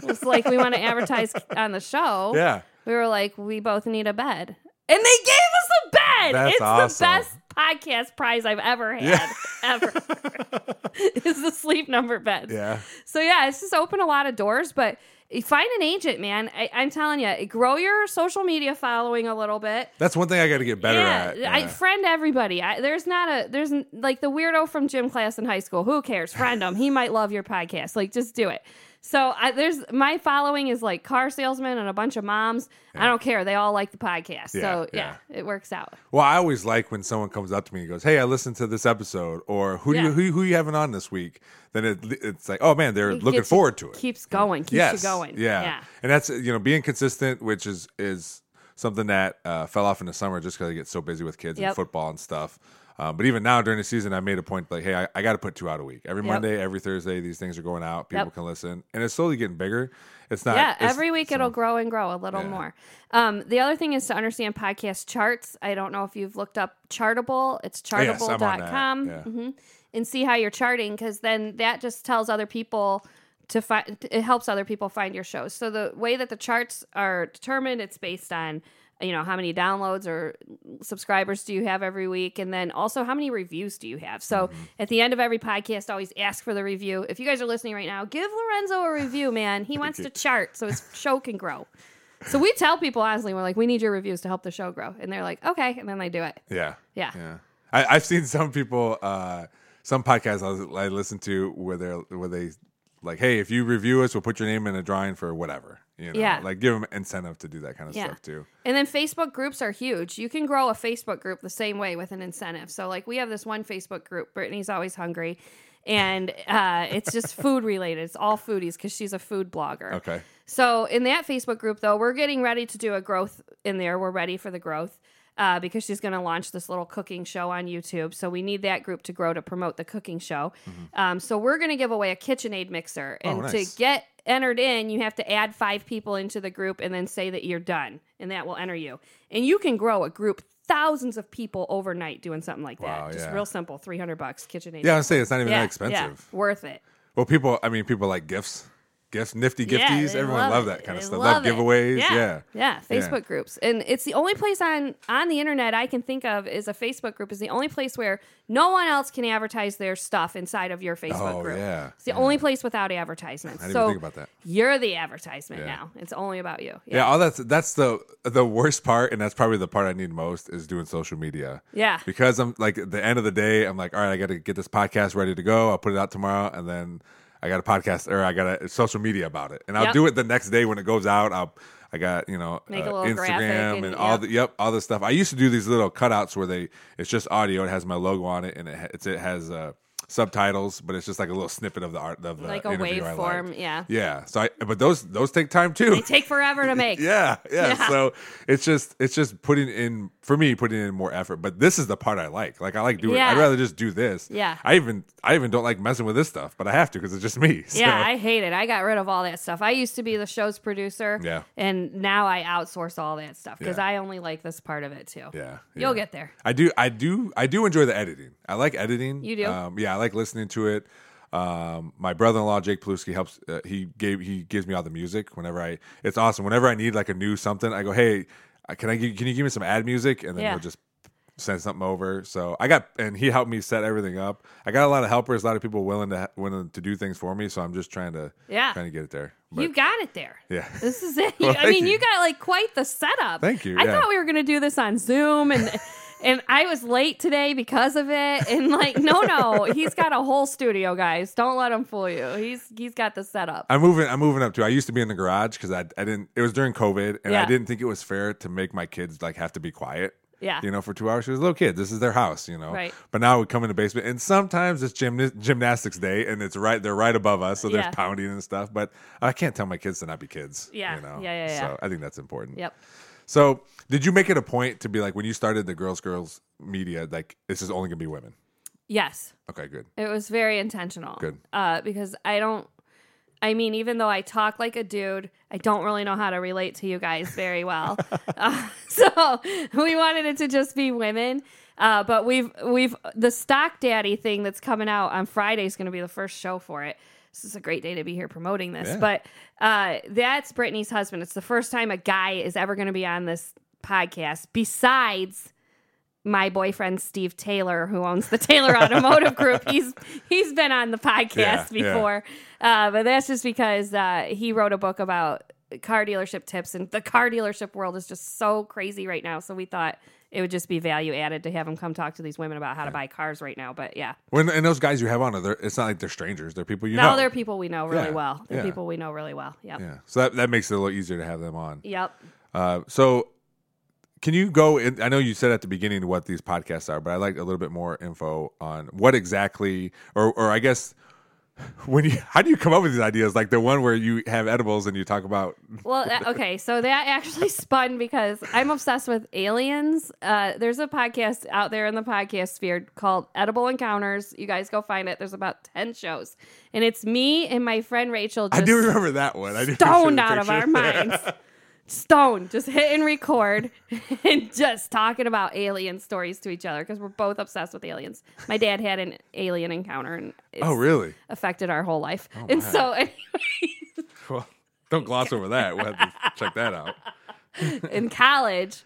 was like, we want to advertise on the show. Yeah. We were like, we both need a bed. And they gave us a bed. That's it's awesome. the best podcast prize I've ever had. Yeah. Ever. is the sleep number bed. Yeah. So yeah, it's just opened a lot of doors, but find an agent, man. I, I'm telling you, grow your social media following a little bit. That's one thing I got to get better yeah, at. I friend everybody. I, there's not a there's like the weirdo from gym class in high school. Who cares? Friend him. He might love your podcast. Like just do it. So I, there's my following is like car salesmen and a bunch of moms. I don't care. They all like the podcast. so Yeah, yeah, it works out. Well, I always like when someone comes up to me and goes, "Hey, I listened to this episode," or "Who do you who, who you having on this week?" Then it, it's like, "Oh man, they're It looking gets you- forward to it." Keeps going. Keeps yes, you going. Yeah. Yeah. and that's you know being consistent, which is is something that uh, fell off in the summer just because I get so busy with kids and football and stuff. Um, but even now during the season, I made a point like, hey, I, I got to put two out a week. Every Yep. Monday, every Thursday, these things are going out. People Yep. can listen, and it's slowly getting bigger. It's not. yeah, it's- every week so- it'll grow and grow a little Yeah. more. Um, the other thing is to understand podcast charts. I don't know if you've looked up Chartable. It's Yes, I'm on that, chartable.com yeah. mhm, and see how you're charting because then that just tells other people to find it helps other people find your shows. So the way that the charts are determined, it's based on you know how many downloads or subscribers do you have every week? And then also how many reviews do you have? So Mm-hmm. at the end of every podcast always ask for the review. If you guys are listening right now give lorenzo a review man. He wants to chart so his show can grow. So we tell people honestly we're like we need your reviews to help the show grow. And they're like okay. And then they do it. Yeah. Yeah. Yeah. I, I've seen some people, uh, some podcasts I, I listen to where they're where they like, hey, if you review us, we'll put your name in a drawing for whatever. You know, Yeah. like give them incentive to do that kind of Yeah. stuff too. And then Facebook groups are huge. You can grow a Facebook group the same way with an incentive. So, like, we have this one Facebook group, Brittany's Always Hungry, and uh, it's just food related. It's all foodies because she's a food blogger. Okay. So, in that Facebook group, though, we're getting ready to do a growth in there. We're ready for the growth. Uh, because she's going to launch this little cooking show on YouTube. So we need that group to grow to promote the cooking show. Um, so we're going to give away a KitchenAid mixer. Mm-hmm. Oh, And nice. to get entered in, you have to add five people into the group and then say that you're done, and that will enter you. And you can grow a group thousands of people overnight doing something like Wow, that. Just yeah. real simple, three hundred bucks KitchenAid. Yeah, I say it's not even yeah, that expensive. yeah, worth it. Well, people, I mean, people like gifts, gifts, nifty Yeah, gifties. they Everyone love it. that kind of stuff. Love, it. giveaways. Yeah. Yeah. yeah, Facebook groups, and it's the only place on on the internet I can think of is a Facebook group. Is the only place where no one else can advertise their stuff inside of your Facebook Oh, group. yeah, it's the only place without advertisements. I didn't so think about that. You're the advertisement Yeah. now. It's only about you. Yeah, all that's that's the the worst part, and that's probably the part I need most is doing social media. Yeah. because I'm like at the end of the day, I'm like, all right, I got to get this podcast ready to go. I'll put it out tomorrow, and then I got a podcast or I got a social media about it, and I'll Yep. do it the next day when it goes out. I'll I got you know uh, Instagram and- and, all yep. the yep all this stuff. I used to do these little cutouts where they it's just audio. It has my logo on it, and it it's, it has uh, subtitles, but it's just like a little snippet of the art of the Like a waveform, yeah. yeah. So I but those those take time too. They take forever to make. Yeah, yeah, Yeah. So it's just it's just putting in for me putting in more effort. But this is the part I like. Like I like doing. Yeah. I'd rather just do this. Yeah. I even I even don't like messing with this stuff, but I have to because it's just me. So. Yeah, I hate it. I got rid of all that stuff. I used to be the show's producer. Yeah. And now I outsource all that stuff because Yeah. I only like this part of it too. yeah, You'll get there. I do. I do. I do enjoy the editing. I like editing. You do? Um, yeah, I like listening to it. Um, my brother-in-law Jake Paluski helps. Uh, he gave he gives me all the music whenever I. It's awesome. Whenever I need like a new something, I go, "Hey, uh, can I? Give, can you give me some ad music?" And then Yeah. he'll just send something over. So I got and he helped me set everything up. I got a lot of helpers, a lot of people willing to willing to do things for me. So I'm just trying to Yeah. trying to get it there. But, you got it there. yeah. This is it. Well, I mean, you. you. got like quite the setup. Thank you, I yeah. thought we were going to do this on Zoom and and I was late today because of it. And like, no, no, he's got a whole studio, guys. Don't let him fool you. He's he's got the setup. I'm moving. I'm moving up too. I used to be in the garage because I, I didn't. It was during COVID, and Yeah. I didn't think it was fair to make my kids like have to be quiet. Yeah. You know, for two hours. She was a little kid. This is their house, you know. Right. But now we come in the basement and sometimes it's gymna- gymnastics day and it's right they're right above us, so there's Yeah. pounding and stuff. But I can't tell my kids to not be kids. Yeah. You know? Yeah, yeah, yeah. So I think that's important. Yep. So did you make it a point to be like when you started the girls girls media, like this is only gonna be women? Yes. Okay, good. It was very intentional. Good. Uh, because I don't. I mean, even though I talk like a dude, I don't really know how to relate to you guys very well. uh, so we wanted it to just be women. Uh, but we've we've the stock daddy thing that's coming out on Friday is going to be the first show for it. This is a great day to be here promoting this. Yeah. But uh, that's Brittany's husband. It's the first time a guy is ever going to be on this podcast besides my boyfriend Steve Taylor, who owns the Taylor Automotive Group. He's he's been on the podcast Yeah, yeah. before, Uh, but that's just because uh, he wrote a book about car dealership tips, and the car dealership world is just so crazy right now. So we thought it would just be value added to have him come talk to these women about how to buy cars right now. But yeah, When and those guys you have on, it's not like they're strangers. They're people you no, know. they're people we know really Yeah, well. They're yeah. people we know really well. Yep. yeah. So that, that makes it a little easier to have them on. Yep. Uh, so can you go in, I know you said at the beginning what these podcasts are, but I'd like a little bit more info on what exactly or or I guess when you how do you come up with these ideas? Like the one where you have edibles and you talk about Well, okay, so that actually spun because I'm obsessed with aliens. Uh, there's a podcast out there in the podcast sphere called Edible Encounters. You guys go find it. There's about ten shows, and it's me and my friend Rachel. Just I do remember that one. I do stoned out of our minds. Stoned, just hitting record and just talking about alien stories to each other because we're both obsessed with aliens. My dad had an alien encounter and oh really? affected our whole life. and so, anyway, Well, don't gloss over that. We'll have to check that out. in college,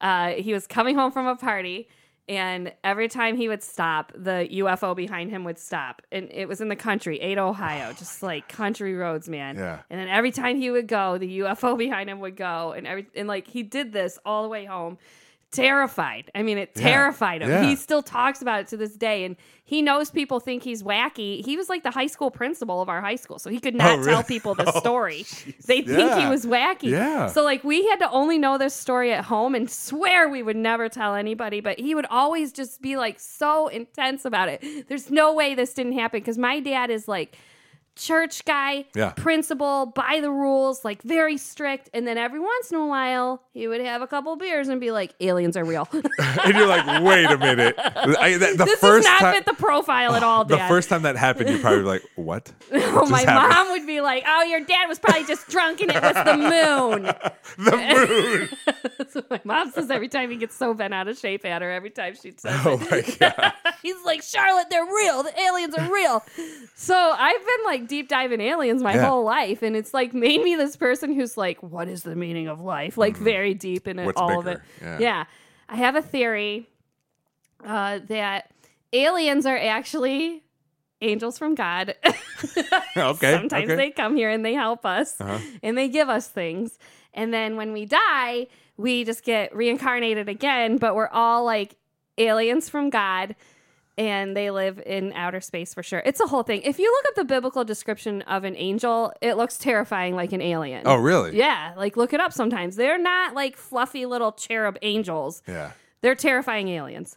uh, he was coming home from a party, and every time he would stop, the UFO behind him would stop. And it was in the country, Ada, Ohio, oh just like country roads, man. Yeah. And then every time he would go, the UFO behind him would go, and every and like he did this all the way home. Terrified. I mean, it Yeah. terrified him. Yeah. He still talks about it to this day, and he knows people think he's wacky. He was like the high school principal of our high school, so he could oh, not Oh, really? tell people the Oh, story. they think he was wacky. Yeah. So like we had to only know this story at home and swear we would never tell anybody, but he would always just be like so intense about it. There's no way this didn't happen because my dad is like church guy, Yeah. principal, by the rules, like very strict. And then every once in a while, he would have a couple beers and be like, "Aliens are real." And you're like, wait a minute. I, that, the this first does not time, fit the profile at all, the first time that happened, you're probably like, what? oh, my happened? mom would be like, "Oh, your dad was probably just drunk and it was the moon." The moon. That's what my mom says every time he gets so bent out of shape at her. Every time she says oh it. my god. He's like, Charlotte, they're real. The aliens are real. so I've been like deep diving aliens my Yeah. whole life. And it's like made me this person who's like, what is the meaning of life? Like very deep in it, Mm-hmm. All of it. bigger? Yeah. I have a theory uh, that aliens are actually angels from God. Okay. Sometimes okay. they come here and they help us Uh-huh. and they give us things. And then when we die, we just get reincarnated again, but we're all like aliens from God and they live in outer space for sure. It's a whole thing. If you look up the biblical description of an angel, it looks terrifying like an alien. Oh really? Yeah, like look it up sometimes. They're not like fluffy little cherub angels. Yeah. They're terrifying aliens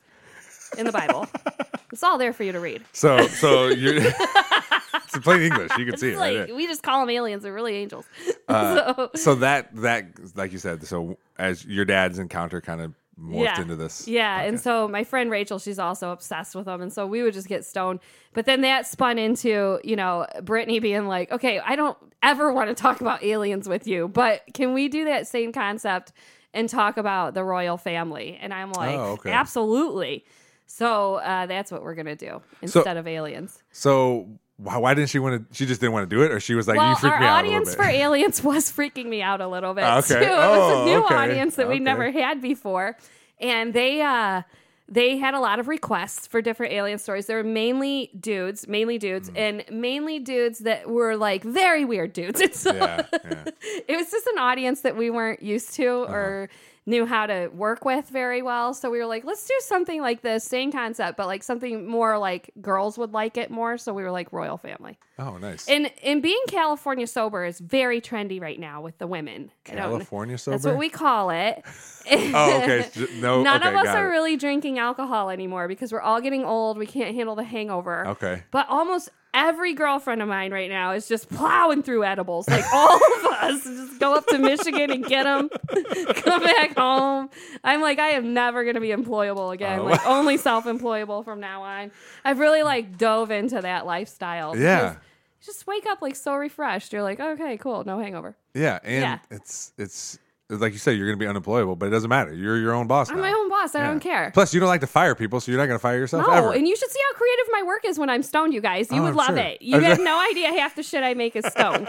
in the Bible. it's all there for you to read. So so you're it's in plain English. You can see it right like there. we just call them aliens. They're really angels. Uh, so So that that like you said, so as your dad's encounter kind of morphed into this. Yeah, and so my friend Rachel, she's also obsessed with them, and so we would just get stoned. But then that spun into you know Brittany being like, "Okay, I don't ever want to talk about aliens with you, but can we do that same concept and talk about the royal family?" And I'm like, Oh, okay. "Absolutely." So uh, that's what we're gonna do So- instead of aliens. So why, why didn't she want to? She just didn't want to do it, or she was like, well, "You freak our me out little audience for aliens was freaking me out a little bit Okay. too. It was Oh, a new okay. audience that we never had before, and they uh, they had a lot of requests for different alien stories. They were mainly dudes, mainly dudes, Mm. and mainly dudes that were like very weird dudes. And so yeah, yeah. it was just an audience that we weren't used to Uh-huh. or knew how to work with very well. So we were like, let's do something like this, same concept, but like something more like girls would like it more. So we were like royal family. Oh, nice. And and being California sober is very trendy right now with the women. I don't- California sober. That's what we call it. oh, okay. No, None okay, of us got are it. really drinking alcohol anymore because we're all getting old. We can't handle the hangover. Okay. But almost every girlfriend of mine right now is just plowing through edibles. Like all of us just go up to Michigan and get them, come back home. I'm like, I am never going to be employable again. Oh. Like only self-employable from now on. I've really like dove into that lifestyle. Yeah. Just wake up like so refreshed. You're like, okay, cool, no hangover. Yeah, and Yeah. it's it's like you said, you're going to be unemployable, but it doesn't matter. You're your own boss. I'm now. my own boss. I Yeah. don't care. Plus, you don't like to fire people, so you're not going to fire yourself No, ever. and you should see how creative my work is when I'm stoned, you guys. You Oh, would I'm love sure. it. You have no idea half the shit I make is stoned.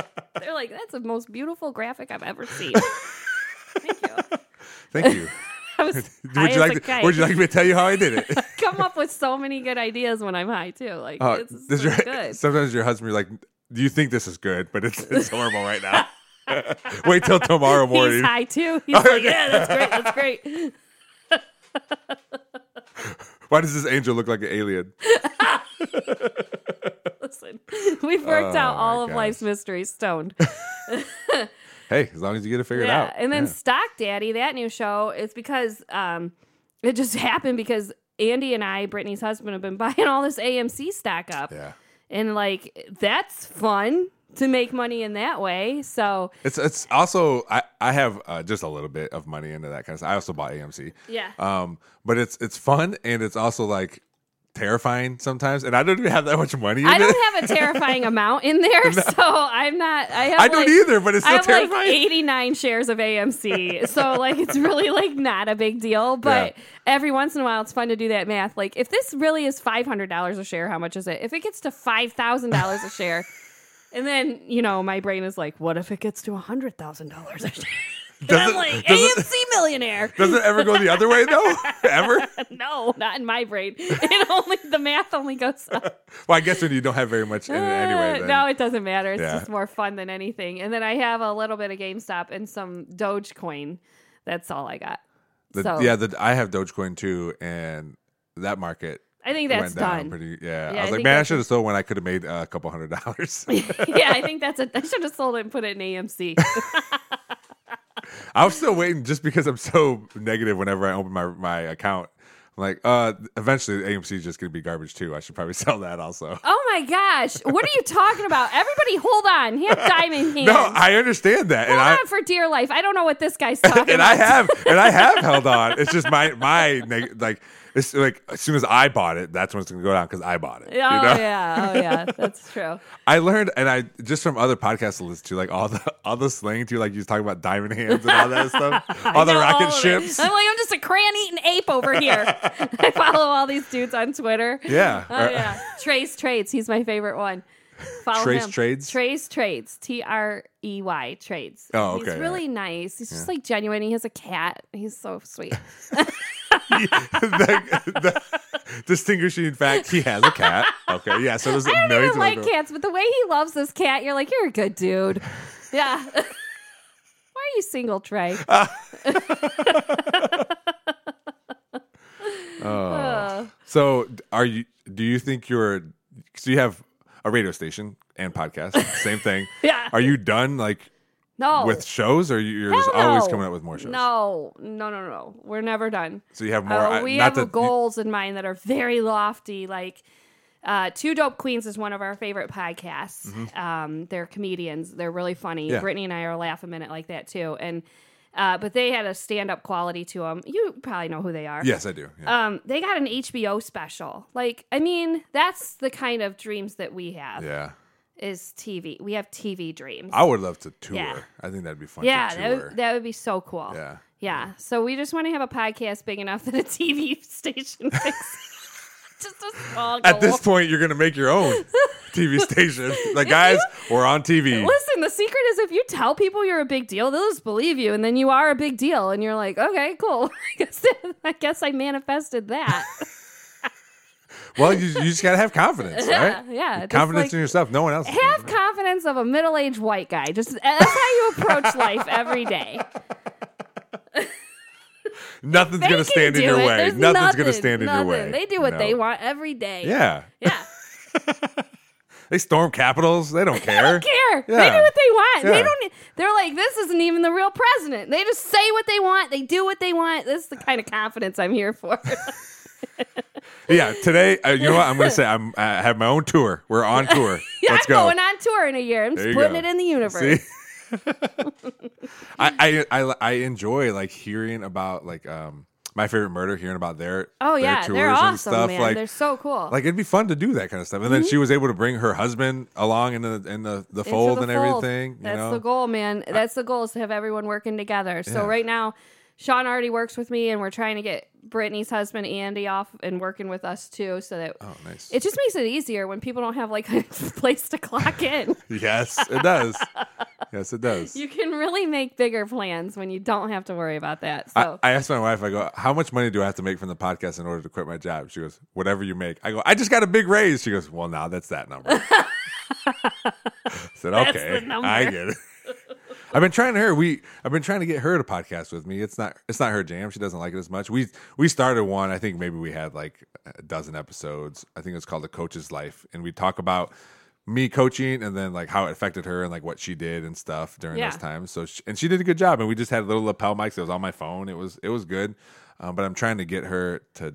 They're like, that's the most beautiful graphic I've ever seen. Thank you. Thank you. I was high would you like? To, would you like me to tell you how I did it? come up with so many good ideas when I'm high too? Like Uh, it's does so your, good. Sometimes your husband be like, "Do you think this is good?" But it's it's horrible right now. Wait till tomorrow morning. He's high too. He's like, yeah, that's great. That's great. Why does this angel look like an alien? Listen, we've worked Oh, out all of gosh. life's mysteries stoned. Hey, as long as you get it figured yeah. out. And then Yeah. Stock Daddy, that new show, is because um, it just happened because Andy and I, Brittany's husband, have been buying all this AMC stock up. yeah, And like, that's fun to make money in that way. So, it's it's also I I have uh, just a little bit of money into that kind of stuff. I also bought AMC. yeah. Um, but it's it's fun and it's also like terrifying sometimes. And I don't even have that much money in I don't have a terrifying amount in there, so I'm not. I have. I don't like- either, but it's I still have like 89 shares of AMC, so like it's really like not a big deal. But Yeah. every once in a while, it's fun to do that math. Like if this really is $500 a share, how much is it? If it gets to $5,000 a share, and then you know my brain is like, what if it gets to $100,000 a share? And I'm it- like does it- AMC millionaire. Does it ever go the other way though? ever? no, not in my brain. It only the math only goes up. Well, I guess when you don't have very much in it anyway. Uh, Then. no, it doesn't matter. It's Yeah. just more fun than anything. And then I have a little bit of GameStop and some Dogecoin. That's all I got. The- so yeah, the, I have Dogecoin too, and that market I think that's went down done. pretty. Yeah, Yeah, I I was like, man, I should have sold when I could have made a couple hundred dollars. yeah, I think that's a. I should have sold it and put it in AMC. I'm still waiting just because I'm so negative whenever I open my my account. I'm like, uh, eventually AMC is just gonna be garbage too. I should probably sell that also. oh my gosh, what are you talking about? Everybody, hold on. Have diamond hands. No, I understand that, hold and I on for dear life. I don't know what this guy's talking and about. I have and I have held on. It's just my my neg- like it's like as soon as I bought it, that's when it's gonna go down because I bought it. Oh you know? yeah, oh yeah, that's true. I learned, and I just from other podcasts to listen to, like all the all the slang too, like you was talking about diamond hands and all that stuff, all the rocket all ships. I'm like, I'm just a crayon eating ape over here. I follow all these dudes on Twitter. Yeah. Oh yeah, Trey's Trades, He's my favorite one. Follow Trace him. Trades? Trades Trades. T R E Y Trades. Oh, okay. He's really nice. He's just like genuine. He has a cat. He's so sweet. the, the distinguishing fact, he has a cat. Okay, yeah. So there's I don't even like cats, but the way he loves this cat, you're like, you're a good dude. Yeah. Why are you single, Trey? Uh, So are you? Do you think you're? So you have a radio station and podcast, same thing. Yeah. Are you done like no. with shows, or you're just Hell always no. coming up with more shows? No, no, no, no. We're never done. So you have more. Uh, I- we not have that goals in mind that are very lofty. Like, uh, Two Dope Queens is one of our favorite podcasts. Um, they're comedians. They're really funny. Mm-hmm. Yeah. Brittany and I are laugh a minute like that too. And uh, but they had a stand up quality to them. You probably know who they are. Yes, I do. Yeah. Um, they got an HBO special. Like, I mean, that's the kind of dreams that we have. yeah. Is TV. We have TV dreams. I would love to tour. Yeah. I think that'd be fun. yeah, to that would, that would be so cool. yeah. Yeah. So we just want to have a podcast big enough that a TV station fix. Just a small At this point, you're gonna make your own TV station. Like, guys, we're on TV. Listen, the secret is if you tell people you're a big deal, they'll just believe you, and then you are a big deal, and you're like, okay, cool. I guess I guess I manifested that. Well, you, you just gotta have confidence, right? yeah, just Confidence like- in yourself. No one else. Have confidence of a middle-aged white guy. Just that's how you approach life every day. Nothing's They gonna stand in your it. way. There's Nothing's nothing, gonna stand in nothing. your way. They do what No. they want every day. Yeah, Yeah. they storm capitals. They don't care. They don't care. They do what they want. They don't. They're like, this isn't even the real president. They just say what they want. They do what they want. This is the kind of confidence I'm here for. Yeah, today, uh, you know what? I'm going to say I'm, I have my own tour. We're on tour. Let's I'm go. going on tour in a year. I'm just putting go. it in the universe. I, I, I, enjoy like hearing about like um my favorite murder, hearing about their Oh their yeah, tours they're and stuff. man. Like, they're so cool. like it'd be fun to do that kind of stuff. And then she was able to bring her husband along in the in the, the fold the and fold. everything. You That's know? the goal, man. That's the goal is to have everyone working together. So Yeah. right now, Sean already works with me, and we're trying to get Brittany's husband Andy off and working with us too, so that Oh, nice. it just makes it easier when people don't have like a place to clock in. yes, it does. yes, it does. You can really make bigger plans when you don't have to worry about that. I, So I asked my wife, I go, how much money do I have to make from the podcast in order to quit my job? She goes, whatever you make. I go, I just got a big raise. She goes, well, now that's that number. I said, okay. I get it. I've been trying to her. We I've been trying to get her to podcast with me. It's not it's not her jam. She doesn't like it as much. We we started one. I think maybe we had like a dozen episodes. I think it's called the Coach's Life, and we talk about me coaching and then like how it affected her and like what she did and stuff during Yeah. those times. So she, and she did a good job. And we just had little lapel mics. It was on my phone. It was it was good. Um, but I'm trying to get her to.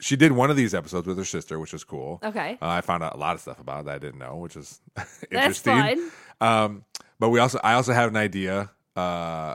She did one of these episodes with her sister, which was cool. Okay. Uh, I found out a lot of stuff about it that I didn't know, which is That's interesting. fun. Um, but we also, I also have an idea, uh,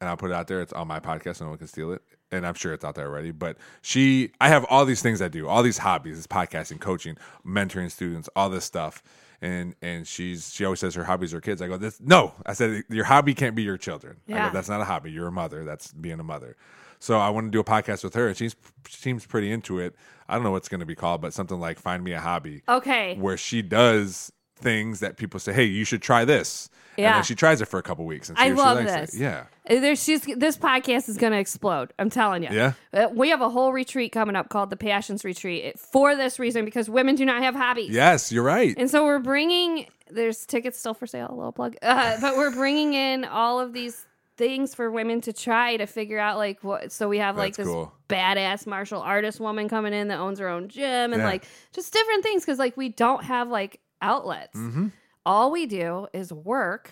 and I'll put it out there. It's on my podcast, so no one can steal it, and I'm sure it's out there already. But she, I have all these things I do, all these hobbies, this podcasting, coaching, mentoring students, all this stuff. And and she's she always says her hobbies are kids. I go, this no. I said your hobby can't be your children. I Yeah. go, that's not a hobby. You're a mother. That's being a mother. So I want to do a podcast with her, and she's she seems pretty into it. I don't know what's going to be called, but something like "Find Me a Hobby." Okay. where she does things that people say, "Hey, you should try this." And Yeah. then she tries it for a couple weeks and I love she likes this. it. Yeah. Uh, There's, she's, this podcast is going to explode. I'm telling you. Yeah? Uh, we have a whole retreat coming up called the Passions Retreat for this reason because women do not have hobbies. Yes, you're right. And so we're bringing, there's tickets still for sale, a little plug, uh, but we're bringing in all of these things for women to try to figure out like what. So we have like That's this cool. badass martial artist woman coming in that owns her own gym and Yeah. like just different things because like we don't have like outlets. Mm-hmm. All we do is work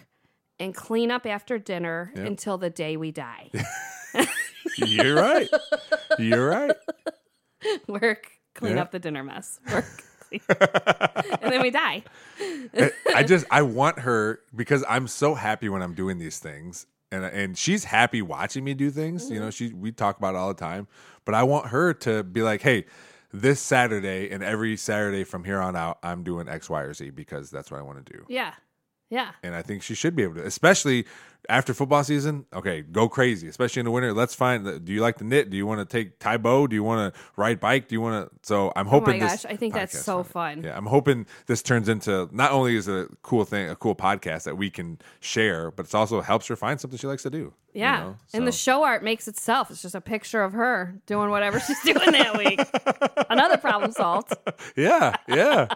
and clean up after dinner Yep. until the day we die. you're right. You're right. work, clean Yeah. up the dinner mess. Work, and then we die. I just I want her because I'm so happy when I'm doing these things. And, and she's happy watching me do things. You know, Mm-hmm. she we talk about it all the time. But I want her to be like, hey, this Saturday and every Saturday from here on out, I'm doing X, Y, or Z because that's what I want to do. Yeah. Yeah. and I think she should be able to, especially after football season. Okay, go crazy, especially in the winter. Let's find. The, do you like to knit? Do you want to take Tae Bo? Do you want to ride bike? Do you want to? So I'm hoping. Oh my gosh, I think that's so fun. Yeah, I'm hoping this turns into not only is it a cool thing, a cool podcast that we can share, but it also helps her find something she likes to do. you Yeah. know? And the show art makes itself. It's just a picture of her doing whatever she's doing that week. Another problem solved. yeah, yeah.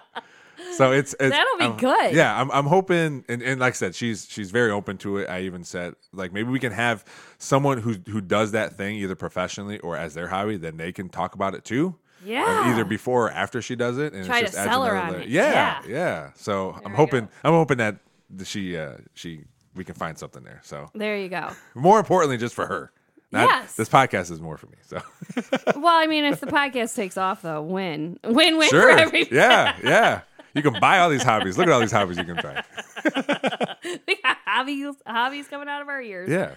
So it's, it's That'll be I'm- good. Yeah, I'm, I'm hoping, and, and like I said, she's she's very open to it. I even said like maybe we can have someone who who does that thing either professionally or as their hobby, then they can talk about it too. Yeah. Either before or after she does it, and Try it's to just adds sell her on it. Yeah, Yeah. yeah. So I'm hoping go. I'm hoping that she uh she we can find something there. So There you go. more importantly, just for her. Not, Yes. This podcast is more for me. So Well, I mean, if the podcast takes off, though, win. Win win sure. for everybody. Yeah, yeah. You can buy all these hobbies. Look at all these hobbies you can try. We got hobbies, hobbies coming out of our ears. Yeah.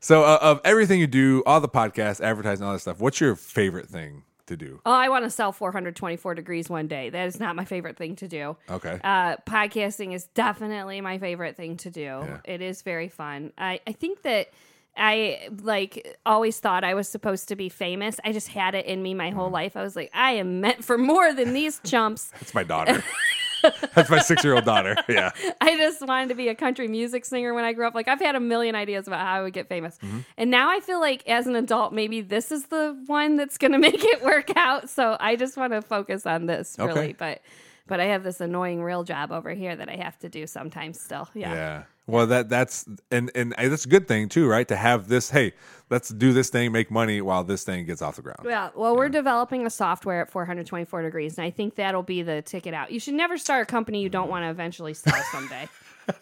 So uh, of everything you do, all the podcasts, advertising, all that stuff, what's your favorite thing to do? Oh, I want to sell 424 degrees one day. That is not my favorite thing to do. Okay. Uh, podcasting is definitely my favorite thing to do. Yeah. It is very fun. I, I think that I like always thought I was supposed to be famous. I just had it in me my Mm-hmm. whole life. I was like, I am meant for more than these chumps. That's my daughter. That's my six year old daughter. Yeah. I just wanted to be a country music singer when I grew up. Like I've had a million ideas about how I would get famous. Mm-hmm. And now I feel like as an adult, maybe this is the one that's going to make it work out. So I just want to focus on this really. Okay. But but I have this annoying real job over here that I have to do sometimes still. Yeah. Yeah. Well, that that's and and that's a good thing too, right? To have this, hey, let's do this thing, make money while this thing gets off the ground. Yeah, well, we're developing a software at 424 degrees, and I think that'll be the ticket out. You should never start a company you don't want to eventually sell someday.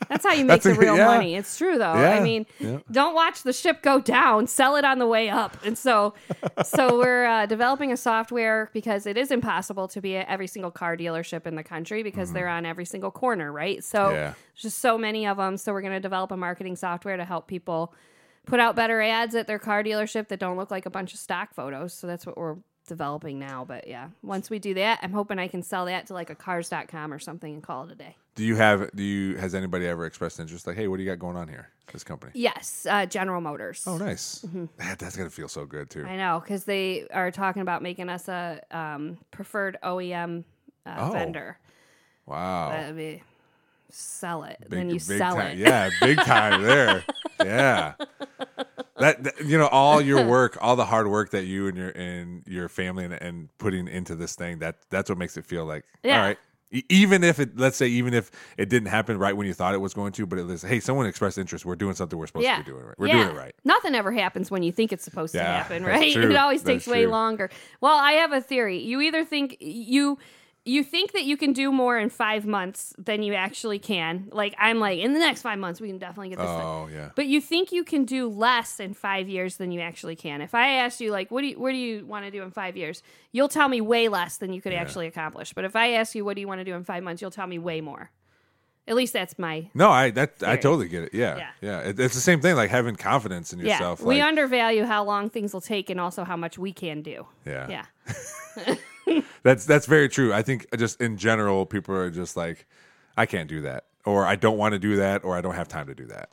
That's how you make the real yeah. money. It's true though. I mean, yeah. don't watch the ship go down. Sell it on the way up. And so, so we're uh, developing a software because it is impossible to be at every single car dealership in the country because they're on every single corner, right? So Mm-hmm. Yeah. just so many of them. So we're going to develop a marketing software to help people put out better ads at their car dealership that don't look like a bunch of stock photos. So that's what we're developing now. But yeah, once we do that, I'm hoping I can sell that to like a cars.com or something and call it a day. Do you have? Do you? Has anybody ever expressed interest? Like, hey, what do you got going on here? This company. Yes, uh, General Motors. Oh, nice. That, that's gonna feel so good too. Mm-hmm. I know because they are talking about making us a um, preferred OEM uh, Oh. vendor. Wow. That'd be sell it, Big- then you sell time. it. Yeah, big time there. Yeah. That, that- you know all your work, all the hard work that you and your and your family and, and putting into this thing that that's what makes it feel like Yeah. all right. Even if it, let's say, even if it didn't happen right when you thought it was going to, but it was, hey, someone expressed interest. We're doing something we're supposed yeah. to be doing. Right. We're Yeah. doing it right. Nothing ever happens when you think it's supposed to happen, right? true. It always That's takes way longer. Well, I have a theory. You either think you you think that you can do more in five months than you actually can. Like I'm like, in the next five months we can definitely get this done. Oh yeah. But you think you can do less in five years than you actually can. If I asked you, like, what do you, what do you want to do in five years? You'll tell me way less than you could actually accomplish. But if I ask you, what do you want to do in five months? You'll tell me way more. At least that's my. No, I that I totally get it. Yeah, Yeah. yeah. It, it's the same thing, like having confidence in yourself. Yeah, yourself. we undervalue how long things will take and also how much we can do. yeah, Yeah. That's that's very true. I think uh, just in general, people are just like, I can't do that, or I don't want to do that, or I don't have time to do that.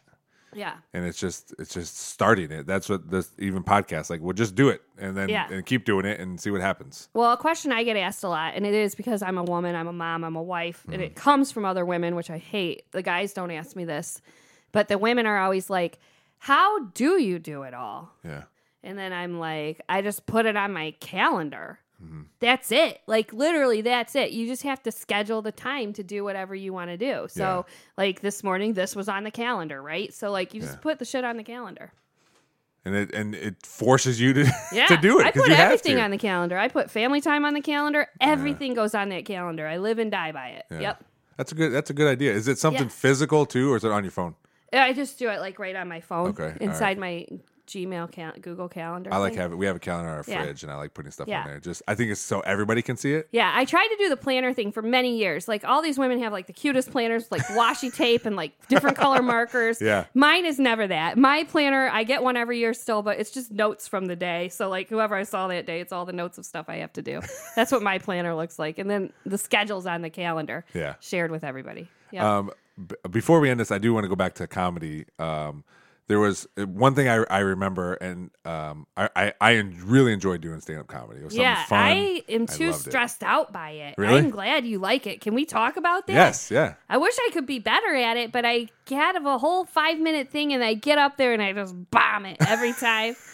Yeah. And it's just it's just starting it. That's what this even podcast like. We'll just do it and then Yeah. and keep doing it and see what happens. Well, a question I get asked a lot, and it is because I'm a woman, I'm a mom, I'm a wife, and mm-hmm. it comes from other women, which I hate. The guys don't ask me this, but the women are always like, How do you do it all? Yeah, And then I'm like, I just put it on my calendar. Mm-hmm. That's it. Like literally, that's it. You just have to schedule the time to do whatever you want to do. So, like this morning, this was on the calendar, right? So, like, you just Yeah. put the shit on the calendar. and it and it forces you to Yeah, to do it. I put everything on the calendar. I put family time on the calendar. Everything goes on that calendar. I live and die by it. Yeah. Yep. That's a good. That's a good idea. Is it something Yeah. physical too, or is it on your phone? I just do it like right on my phone, Okay, inside right. my Gmail cal- Google Calendar. I like thing. having. We have a calendar on our Yeah. fridge, and I like putting stuff Yeah. on there. Just I think it's so everybody can see it. Yeah, I tried to do the planner thing for many years. Like all these women have like the cutest planners, like washi tape and like different color markers. Yeah. Mine is never that. My planner, I get one every year still, but it's just notes from the day. So like whoever I saw that day, it's all the notes of stuff I have to do. That's what my planner looks like. And then the schedule's on the calendar. Yeah. Shared with everybody. Yeah. Um, b- before we end this, I do want to go back to comedy. Um, there was uh, one thing I, I remember, and um, I, I, I really enjoyed doing stand up comedy. It was something yeah, fun. I am I too it. stressed out by it. Really? I'm glad you like it. Can we talk about that? Yes, yeah. I wish I could be better at it, but I have a whole five minute thing and I get up there and I just bomb it every time.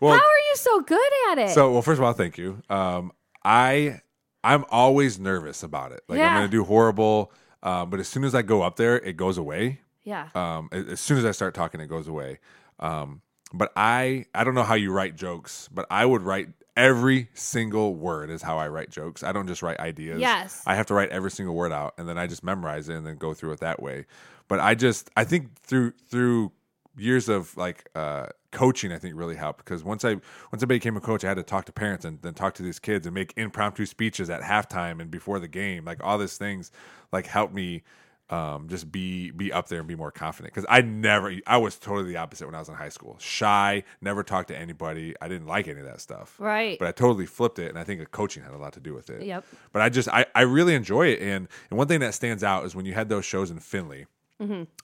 Well, How are you so good at it? so well, first of all, thank you. Um, I I'm always nervous about it. Like I'm going to do horrible, um, but as soon as I go up there, it goes away. Yeah. um, as soon as I start talking, it goes away. Um, but I, I don't know how you write jokes, but I would write every single word is how I write jokes. I don't just write ideas. Yes. I have to write every single word out, and then I just memorize it and then go through it that way. But I just, I think through through years of like uh, coaching, I think really helped because once I once I became a coach, I had to talk to parents and then talk to these kids and make impromptu speeches at halftime and before the game. Like all these things, like helped me um, just be be up there and be more confident. Because I never, I was totally the opposite when I was in high school. Shy, never talked to anybody. I didn't like any of that stuff. Right. But I totally flipped it, and I think the coaching had a lot to do with it. Yep. But I just, I, I really enjoy it, and and one thing that stands out is when you had those shows in Findlay.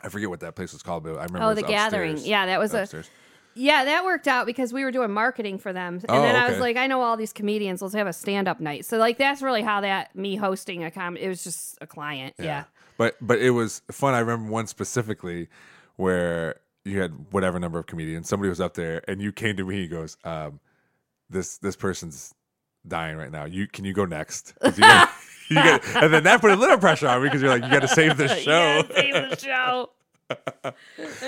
I forget what that place was called, but I remember. Mm-hmm. Oh, the gathering. Yeah, that was a- Yeah, that worked out because we were doing marketing for them. And Oh, then I was like, I know all these comedians. Let's have a stand up night. So, like, that's really how that, me hosting a comedy, it was just a client. Yeah. But but it was fun. I remember one specifically where you had whatever number of comedians. Somebody was up there, and you came to me. He goes, um, "This this person's dying right now. You can you go next?" You got, you got, and then that put a little pressure on me because you're like, you got to save the show. Yeah, save the show. I'm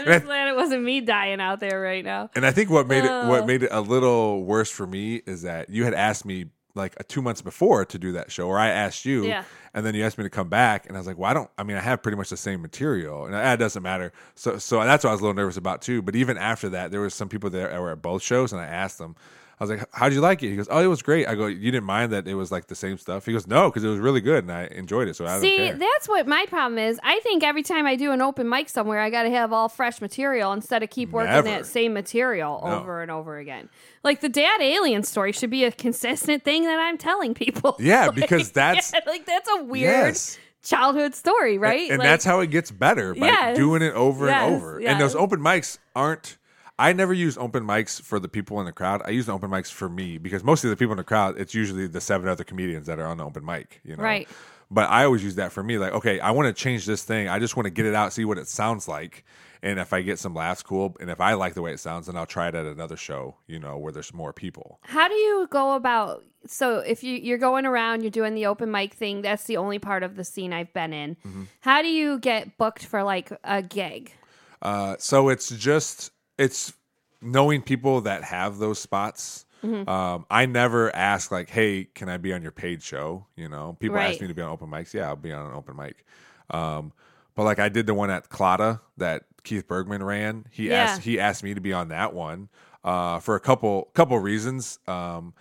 just glad it wasn't me dying out there right now. And I think what made it what made it a little worse for me is that you had asked me like uh, two months before to do that show, or I asked you, Yeah. and then you asked me to come back, and I was like, well, I don't. I mean, I have pretty much the same material, and it doesn't matter. So, so that's what I was a little nervous about too. But even after that, there was some people there that were at both shows, and I asked them. I was like, "How'd you like it?" He goes, "Oh, it was great." I go, "You didn't mind that it was like the same stuff?" He goes, "No, because it was really good, and I enjoyed it." So I don't See, that's what my problem is. I think every time I do an open mic somewhere, I got to have all fresh material instead of keep working Never. that same material No. over and over again. Like the dad alien story should be a consistent thing that I'm telling people. Yeah, Like, because that's- yeah, like that's a weird Yes. childhood story, right? And Like, that's how it gets better by Yes. doing it over Yes, and over. And those open mics aren't. I never use open mics for the people in the crowd. I use the open mics for me because most of the people in the crowd, it's usually the seven other comedians that are on the open mic. You know, Right. But I always use that for me. Like, okay, I want to change this thing. I just want to get it out, see what it sounds like, and if I get some laughs, cool. And if I like the way it sounds, then I'll try it at another show. You know, where there's more people. How do you go about so if you you're going around, you're doing the open mic thing, that's the only part of the scene I've been in. Mm-hmm. How do you get booked for like a gig? Uh, so it's just it's knowing people that have those spots. Mm-hmm. Um, I never ask like, "Hey, can I be on your paid show?" You know, people Right. ask me to be on open mics. Yeah, I'll be on an open mic. Um, but like I did the one at Clada that Keith Bergman ran. He Yeah. asked he asked me to be on that one uh, for a couple couple reasons. Um,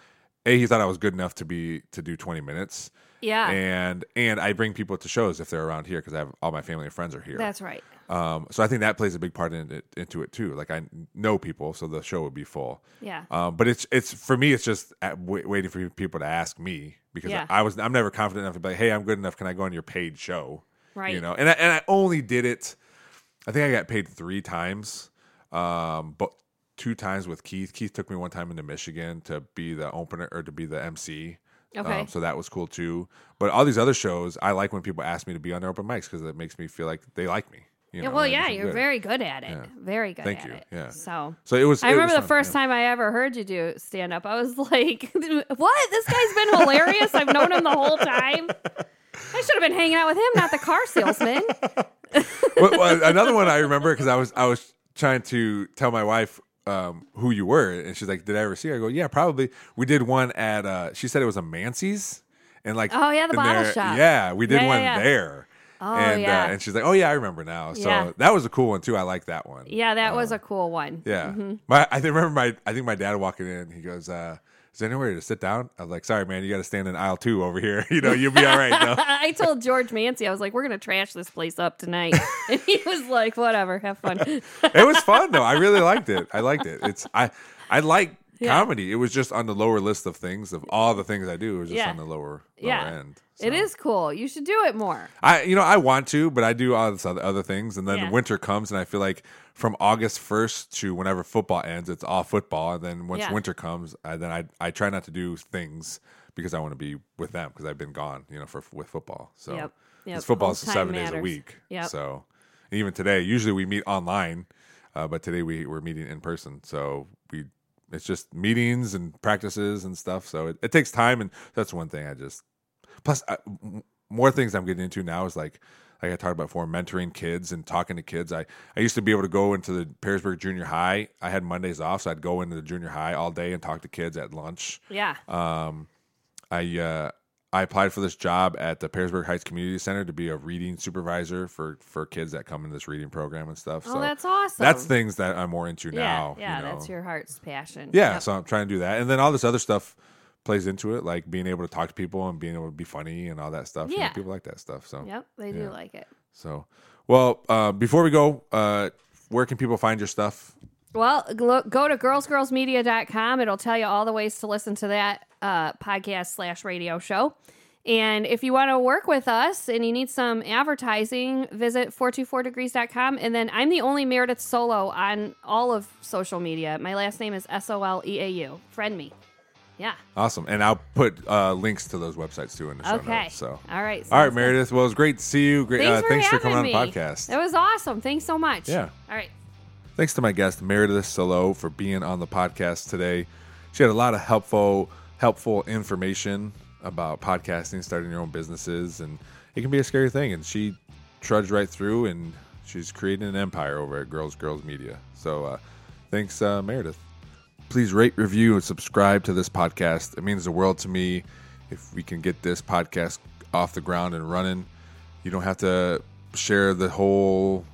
a he thought I was good enough to be to do twenty minutes. Yeah. And and I bring people to shows if they're around here because I have all my family and friends are here. That's right. Um, so I think that plays a big part in it, into it too. Like I know people, so the show would be full. Yeah. Um, but it's it's for me, it's just at, w- waiting for people to ask me because Yeah. I was I'm never confident enough to be like, hey, I'm good enough. Can I go on your paid show? Right. You know, and I, and I only did it. I think I got paid three times, um, but two times with Keith. Keith took me one time into Michigan to be the opener or to be the MC. Okay. Um, so that was cool too. But all these other shows, I like when people ask me to be on their open mics because it makes me feel like they like me. You Yeah, know, well, yeah, you're good. very good at it. Yeah. Very good Thank at you. it. Yeah. So So it was. I it remember was the first yeah. time I ever heard you do stand up. I was like, "What? This guy's been hilarious. I've known him the whole time. I should have been hanging out with him, not the car salesman." well, well, another one I remember because I was I was trying to tell my wife um, who you were, and she's like, "Did I ever see?" her? I go, "Yeah, probably." We did one at. Uh, she said it was a Mancy's, and like, Oh, yeah, the bottle there- shop. Yeah, we did one there. Oh, and yeah. uh, and she's like, "Oh yeah, I remember now." So Yeah. that was a cool one too. I like that one. Yeah, that was a cool one. Yeah. Mm-hmm. My I remember my I think my dad walking in. He goes, uh, "Is there anywhere to sit down?" I was like, "Sorry, man, you got to stand in aisle two over here. you know, you'll be all right." I told George Mancy, I was like, "We're gonna trash this place up tonight," and he was like, "Whatever, have fun." it was fun though. I really liked it. I liked it. It's I I like Yeah. comedy. It was just on the lower list of things of all the things I do. It was just Yeah. on the lower lower yeah, end. it So. is cool. You should do it more. I you know I want to, but I do all this other, other things, and then Yeah. winter comes, and I feel like from August first to whenever football ends, it's all football, and then once Yeah. winter comes, I, then I I try not to do things because I want to be with them because I've been gone, you know, for with football. So Yep. Yep. Home time seven days a week. Yep. So even today, usually we meet online, uh, but today we we're meeting in person. So we it's just meetings and practices and stuff. So it, it takes time, and that's one thing I just plus I, more things I'm getting into now is like like I talked about before, mentoring kids and talking to kids. I, I used to be able to go into the Perrysburg Junior High. I had Mondays off, so I'd go into the junior high all day and talk to kids at lunch. Yeah. Um, I uh, I applied for this job at the Perrysburg Heights Community Center to be a reading supervisor for for kids that come in this reading program and stuff. oh, so that's awesome. that's things that I'm more into yeah, now. yeah. you know? That's your heart's passion. Yeah, Yep. so I'm trying to do that, and then all this other stuff plays into it, like being able to talk to people and being able to be funny and all that stuff. You know, Yeah. people like that stuff. So, Yep, they Yeah. do like it. so well. Uh, before we go, uh, where can people find your stuff? Well, go to girlsgirlsmedia.com. It'll tell you all the ways to listen to that uh, podcast slash radio show. And if you want to work with us and you need some advertising, visit 424degrees.com. And then I'm the only Meredith Soleau on all of social media. My last name is S O L E A U. Friend me. Yeah. Awesome, and I'll put uh, links to those websites too in the show Okay. notes. So, All right. all right. Meredith. Well, it was great to see you. Great. Thanks, uh, for, thanks for coming on the podcast. It was awesome. Thanks so much. Yeah. All right. Thanks to my guest Meredith Soleau for being on the podcast today. She had a lot of helpful helpful information about podcasting, starting your own businesses, and it can be a scary thing. And she trudged right through, and She's creating an empire over at Girls Girls Media. So uh, thanks, uh, Meredith. Please rate, review, and subscribe to this podcast. It means the world to me if we can get this podcast off the ground and running. You don't have to share the whole,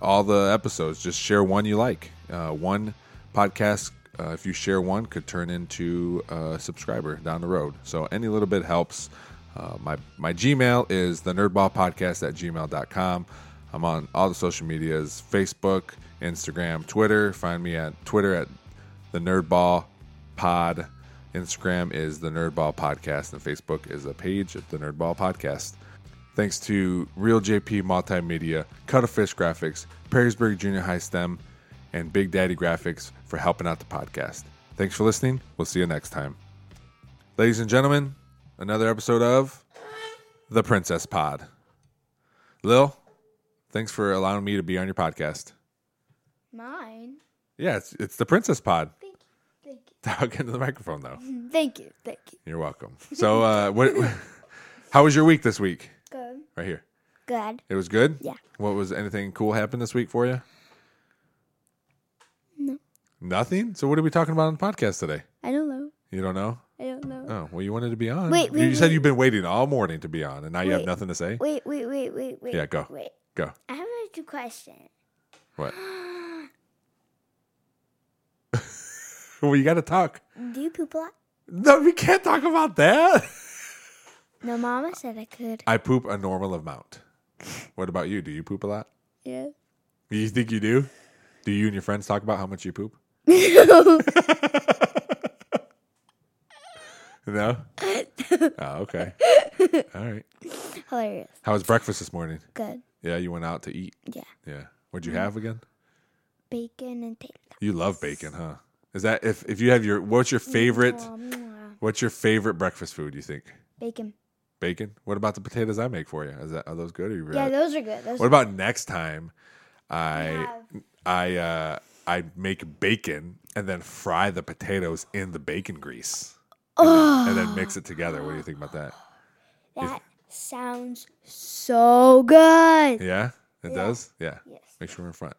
all the episodes. Just share one you like. Uh, one podcast, uh, if you share one, could turn into a subscriber down the road. So any little bit helps. Uh, my my Gmail is the nerdballpodcast at gmail.com. I'm on all the social medias Facebook, Instagram, Twitter. Find me at Twitter at the Nerdball Pod. Instagram is the Nerdball Podcast, and Facebook is a page of the Nerdball Podcast. Thanks to Reel JP Multimedia, Cuttlefish Graphics, Perrysburg Junior High STEM, and Big Daddy Graphics for helping out the podcast. Thanks for listening. We'll see you next time. Ladies and gentlemen, another episode of The Princess Pod. Lil, thanks for allowing me to be on your podcast. Mine. Yeah, it's, it's the Princess Pod. Thank you. Thank you. Talk into the microphone, though. Thank you. Thank you. You're welcome. So, uh, what? How was your week this week? Good. Right here. Good. It was good. Yeah. What was anything cool happen this week for you? No. Nothing. So, what are we talking about on the podcast today? I don't know. You don't know? I don't know. Oh, well, you wanted to be on. Wait, you wait, said wait. you've been waiting all morning to be on, and now you have nothing to say. Wait, wait, wait, wait, wait. Yeah, go. Wait. Go. I have a two question. What? well, you got to talk. Do you poop a lot? No, we can't talk about that. No, Mama said I could. I poop a normal amount. What about you? Do you poop a lot? Yeah. You think you do? Do you and your friends talk about how much you poop? no? Oh, okay. All right. Hilarious. How was breakfast this morning? Good. Yeah, you went out to eat. Yeah. Yeah. What'd you have again? Bacon and potato. You love bacon, huh? Is that if if you have your what's your favorite what's your favorite breakfast food, you think? Bacon. Bacon? What about the potatoes I make for you? Is that are those good or you Yeah, those are good. Those What about next time I I uh I make bacon and then fry the potatoes in the bacon grease. And, then, and then mix it together. What do you think about that? that sounds so good. Yeah? It does? Yeah. Yes. Make sure we're in front.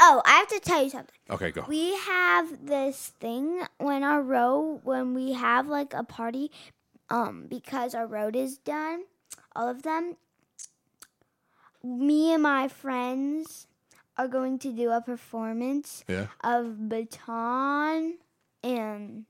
Oh, I have to tell you something. Okay, go. We have this thing when our row when we have like a party, um, because our road is done, all of them. Me and my friends are going to do a performance Yeah. of baton and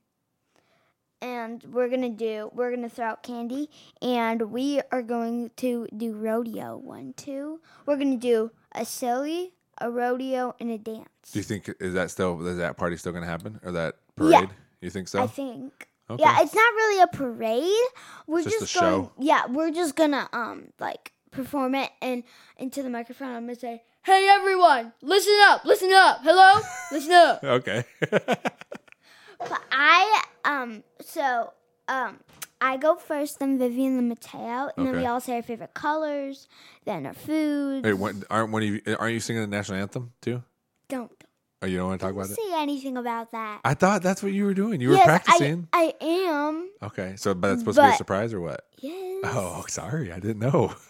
and we're gonna do we're gonna throw out candy and we are going to do rodeo one two we're gonna do a silly a rodeo and a dance Do you think is that still is that party still gonna happen? Or that Yeah. parade? You think so? I think. Okay. Yeah, it's not really a parade. We're Just just, a going. show. Yeah, we're just gonna um like perform it and into the microphone. I'm gonna say, "Hey everyone, listen up, listen up, hello, listen up." okay. But I um so um I go first, then Vivian, then Mateo, and then we all say our favorite colors, then our foods. Wait, when, aren't one of you aren't you singing the national anthem too? Don't, Oh, you don't want to talk don't about it? say anything about that. I thought that's what you were doing. You were yes, practicing. I, I am. Okay, so but that's supposed to be a But- surprise or what? Yes. Oh, sorry, I didn't know.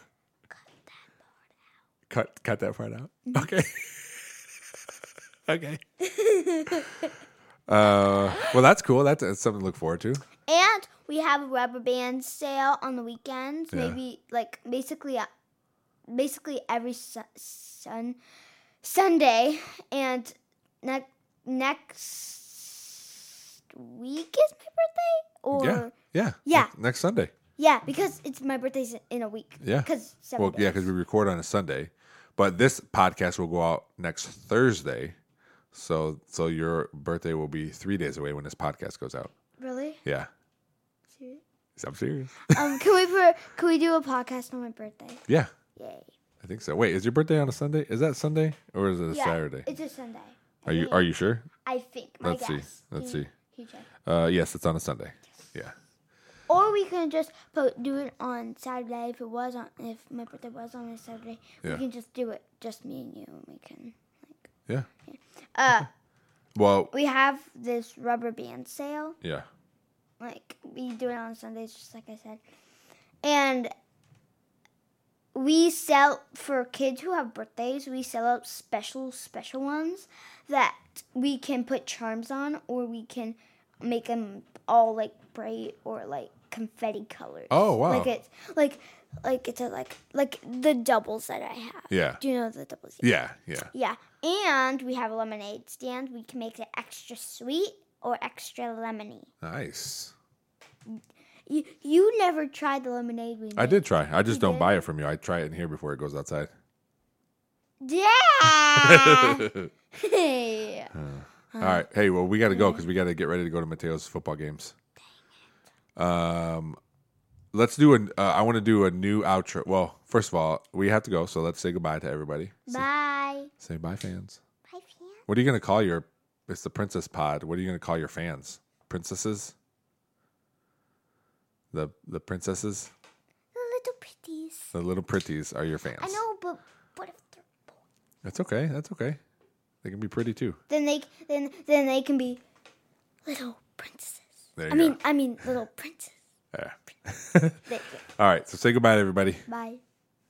Cut cut that part out. Okay. okay. uh, well, that's cool. That's, that's something to look forward to. And we have a rubber band sale on the weekends. Yeah. Maybe like basically, uh, basically every su- sun Sunday. And ne- next week is my birthday, or yeah, yeah, Yeah. Next, next Sunday. yeah, because it's my birthday's in a week. Yeah. because seven Well, yeah, because we record on a Sunday, but this podcast will go out next Thursday. So, so your birthday will be three days away when this podcast goes out. really. Yeah, Serious? I'm serious. um, can we per- can we do a podcast on my birthday? yeah, Yay! I think so. Wait, is your birthday on a Sunday? Is that Sunday or is it a Yeah, Saturday? It's a Sunday. Are you. Are you sure? I think. My Let's see. Let's see. check? Uh, yes, it's on a Sunday. Yeah. Or we can just put, do it on Saturday if it was on if my birthday was on a Saturday. Yeah. We can just do it just me and you. And we can like, Yeah. uh Well, we have this rubber band sale. yeah. Like we do it on Sundays, just like I said, and we sell for kids who have birthdays. We sell out special special ones that we can put charms on, or we can make them all like bright or like confetti colors. Oh, wow. Like it's like like it's a, like like the doubles that I have. Yeah. Do you know the doubles? Yeah, yeah. Yeah. And we have a lemonade stand. We can make it extra sweet or extra lemony. Nice. You you never tried the lemonade we made. I did try. I just You don't did? buy it from you. I try it in here before it goes outside. Yeah. Hey. All right. Hey, well, we got to go because we got to get ready to go to Mateo's football games. Um, let's do a. Uh, I want to do a new outro. Well, first of all, we have to go, so let's say goodbye to everybody. Bye. say bye, fans. Bye, fam. What are you gonna call your? It's the Princess Pod. What are you gonna call your fans? Princesses. The the princesses, The little pretties. the little pretties, are your fans. I know, but what if they're boys? That's okay. That's okay. They can be pretty too. Then they then then they can be little princesses. There you I mean. I mean little princess. Yeah. All right. So say goodbye to everybody. Bye.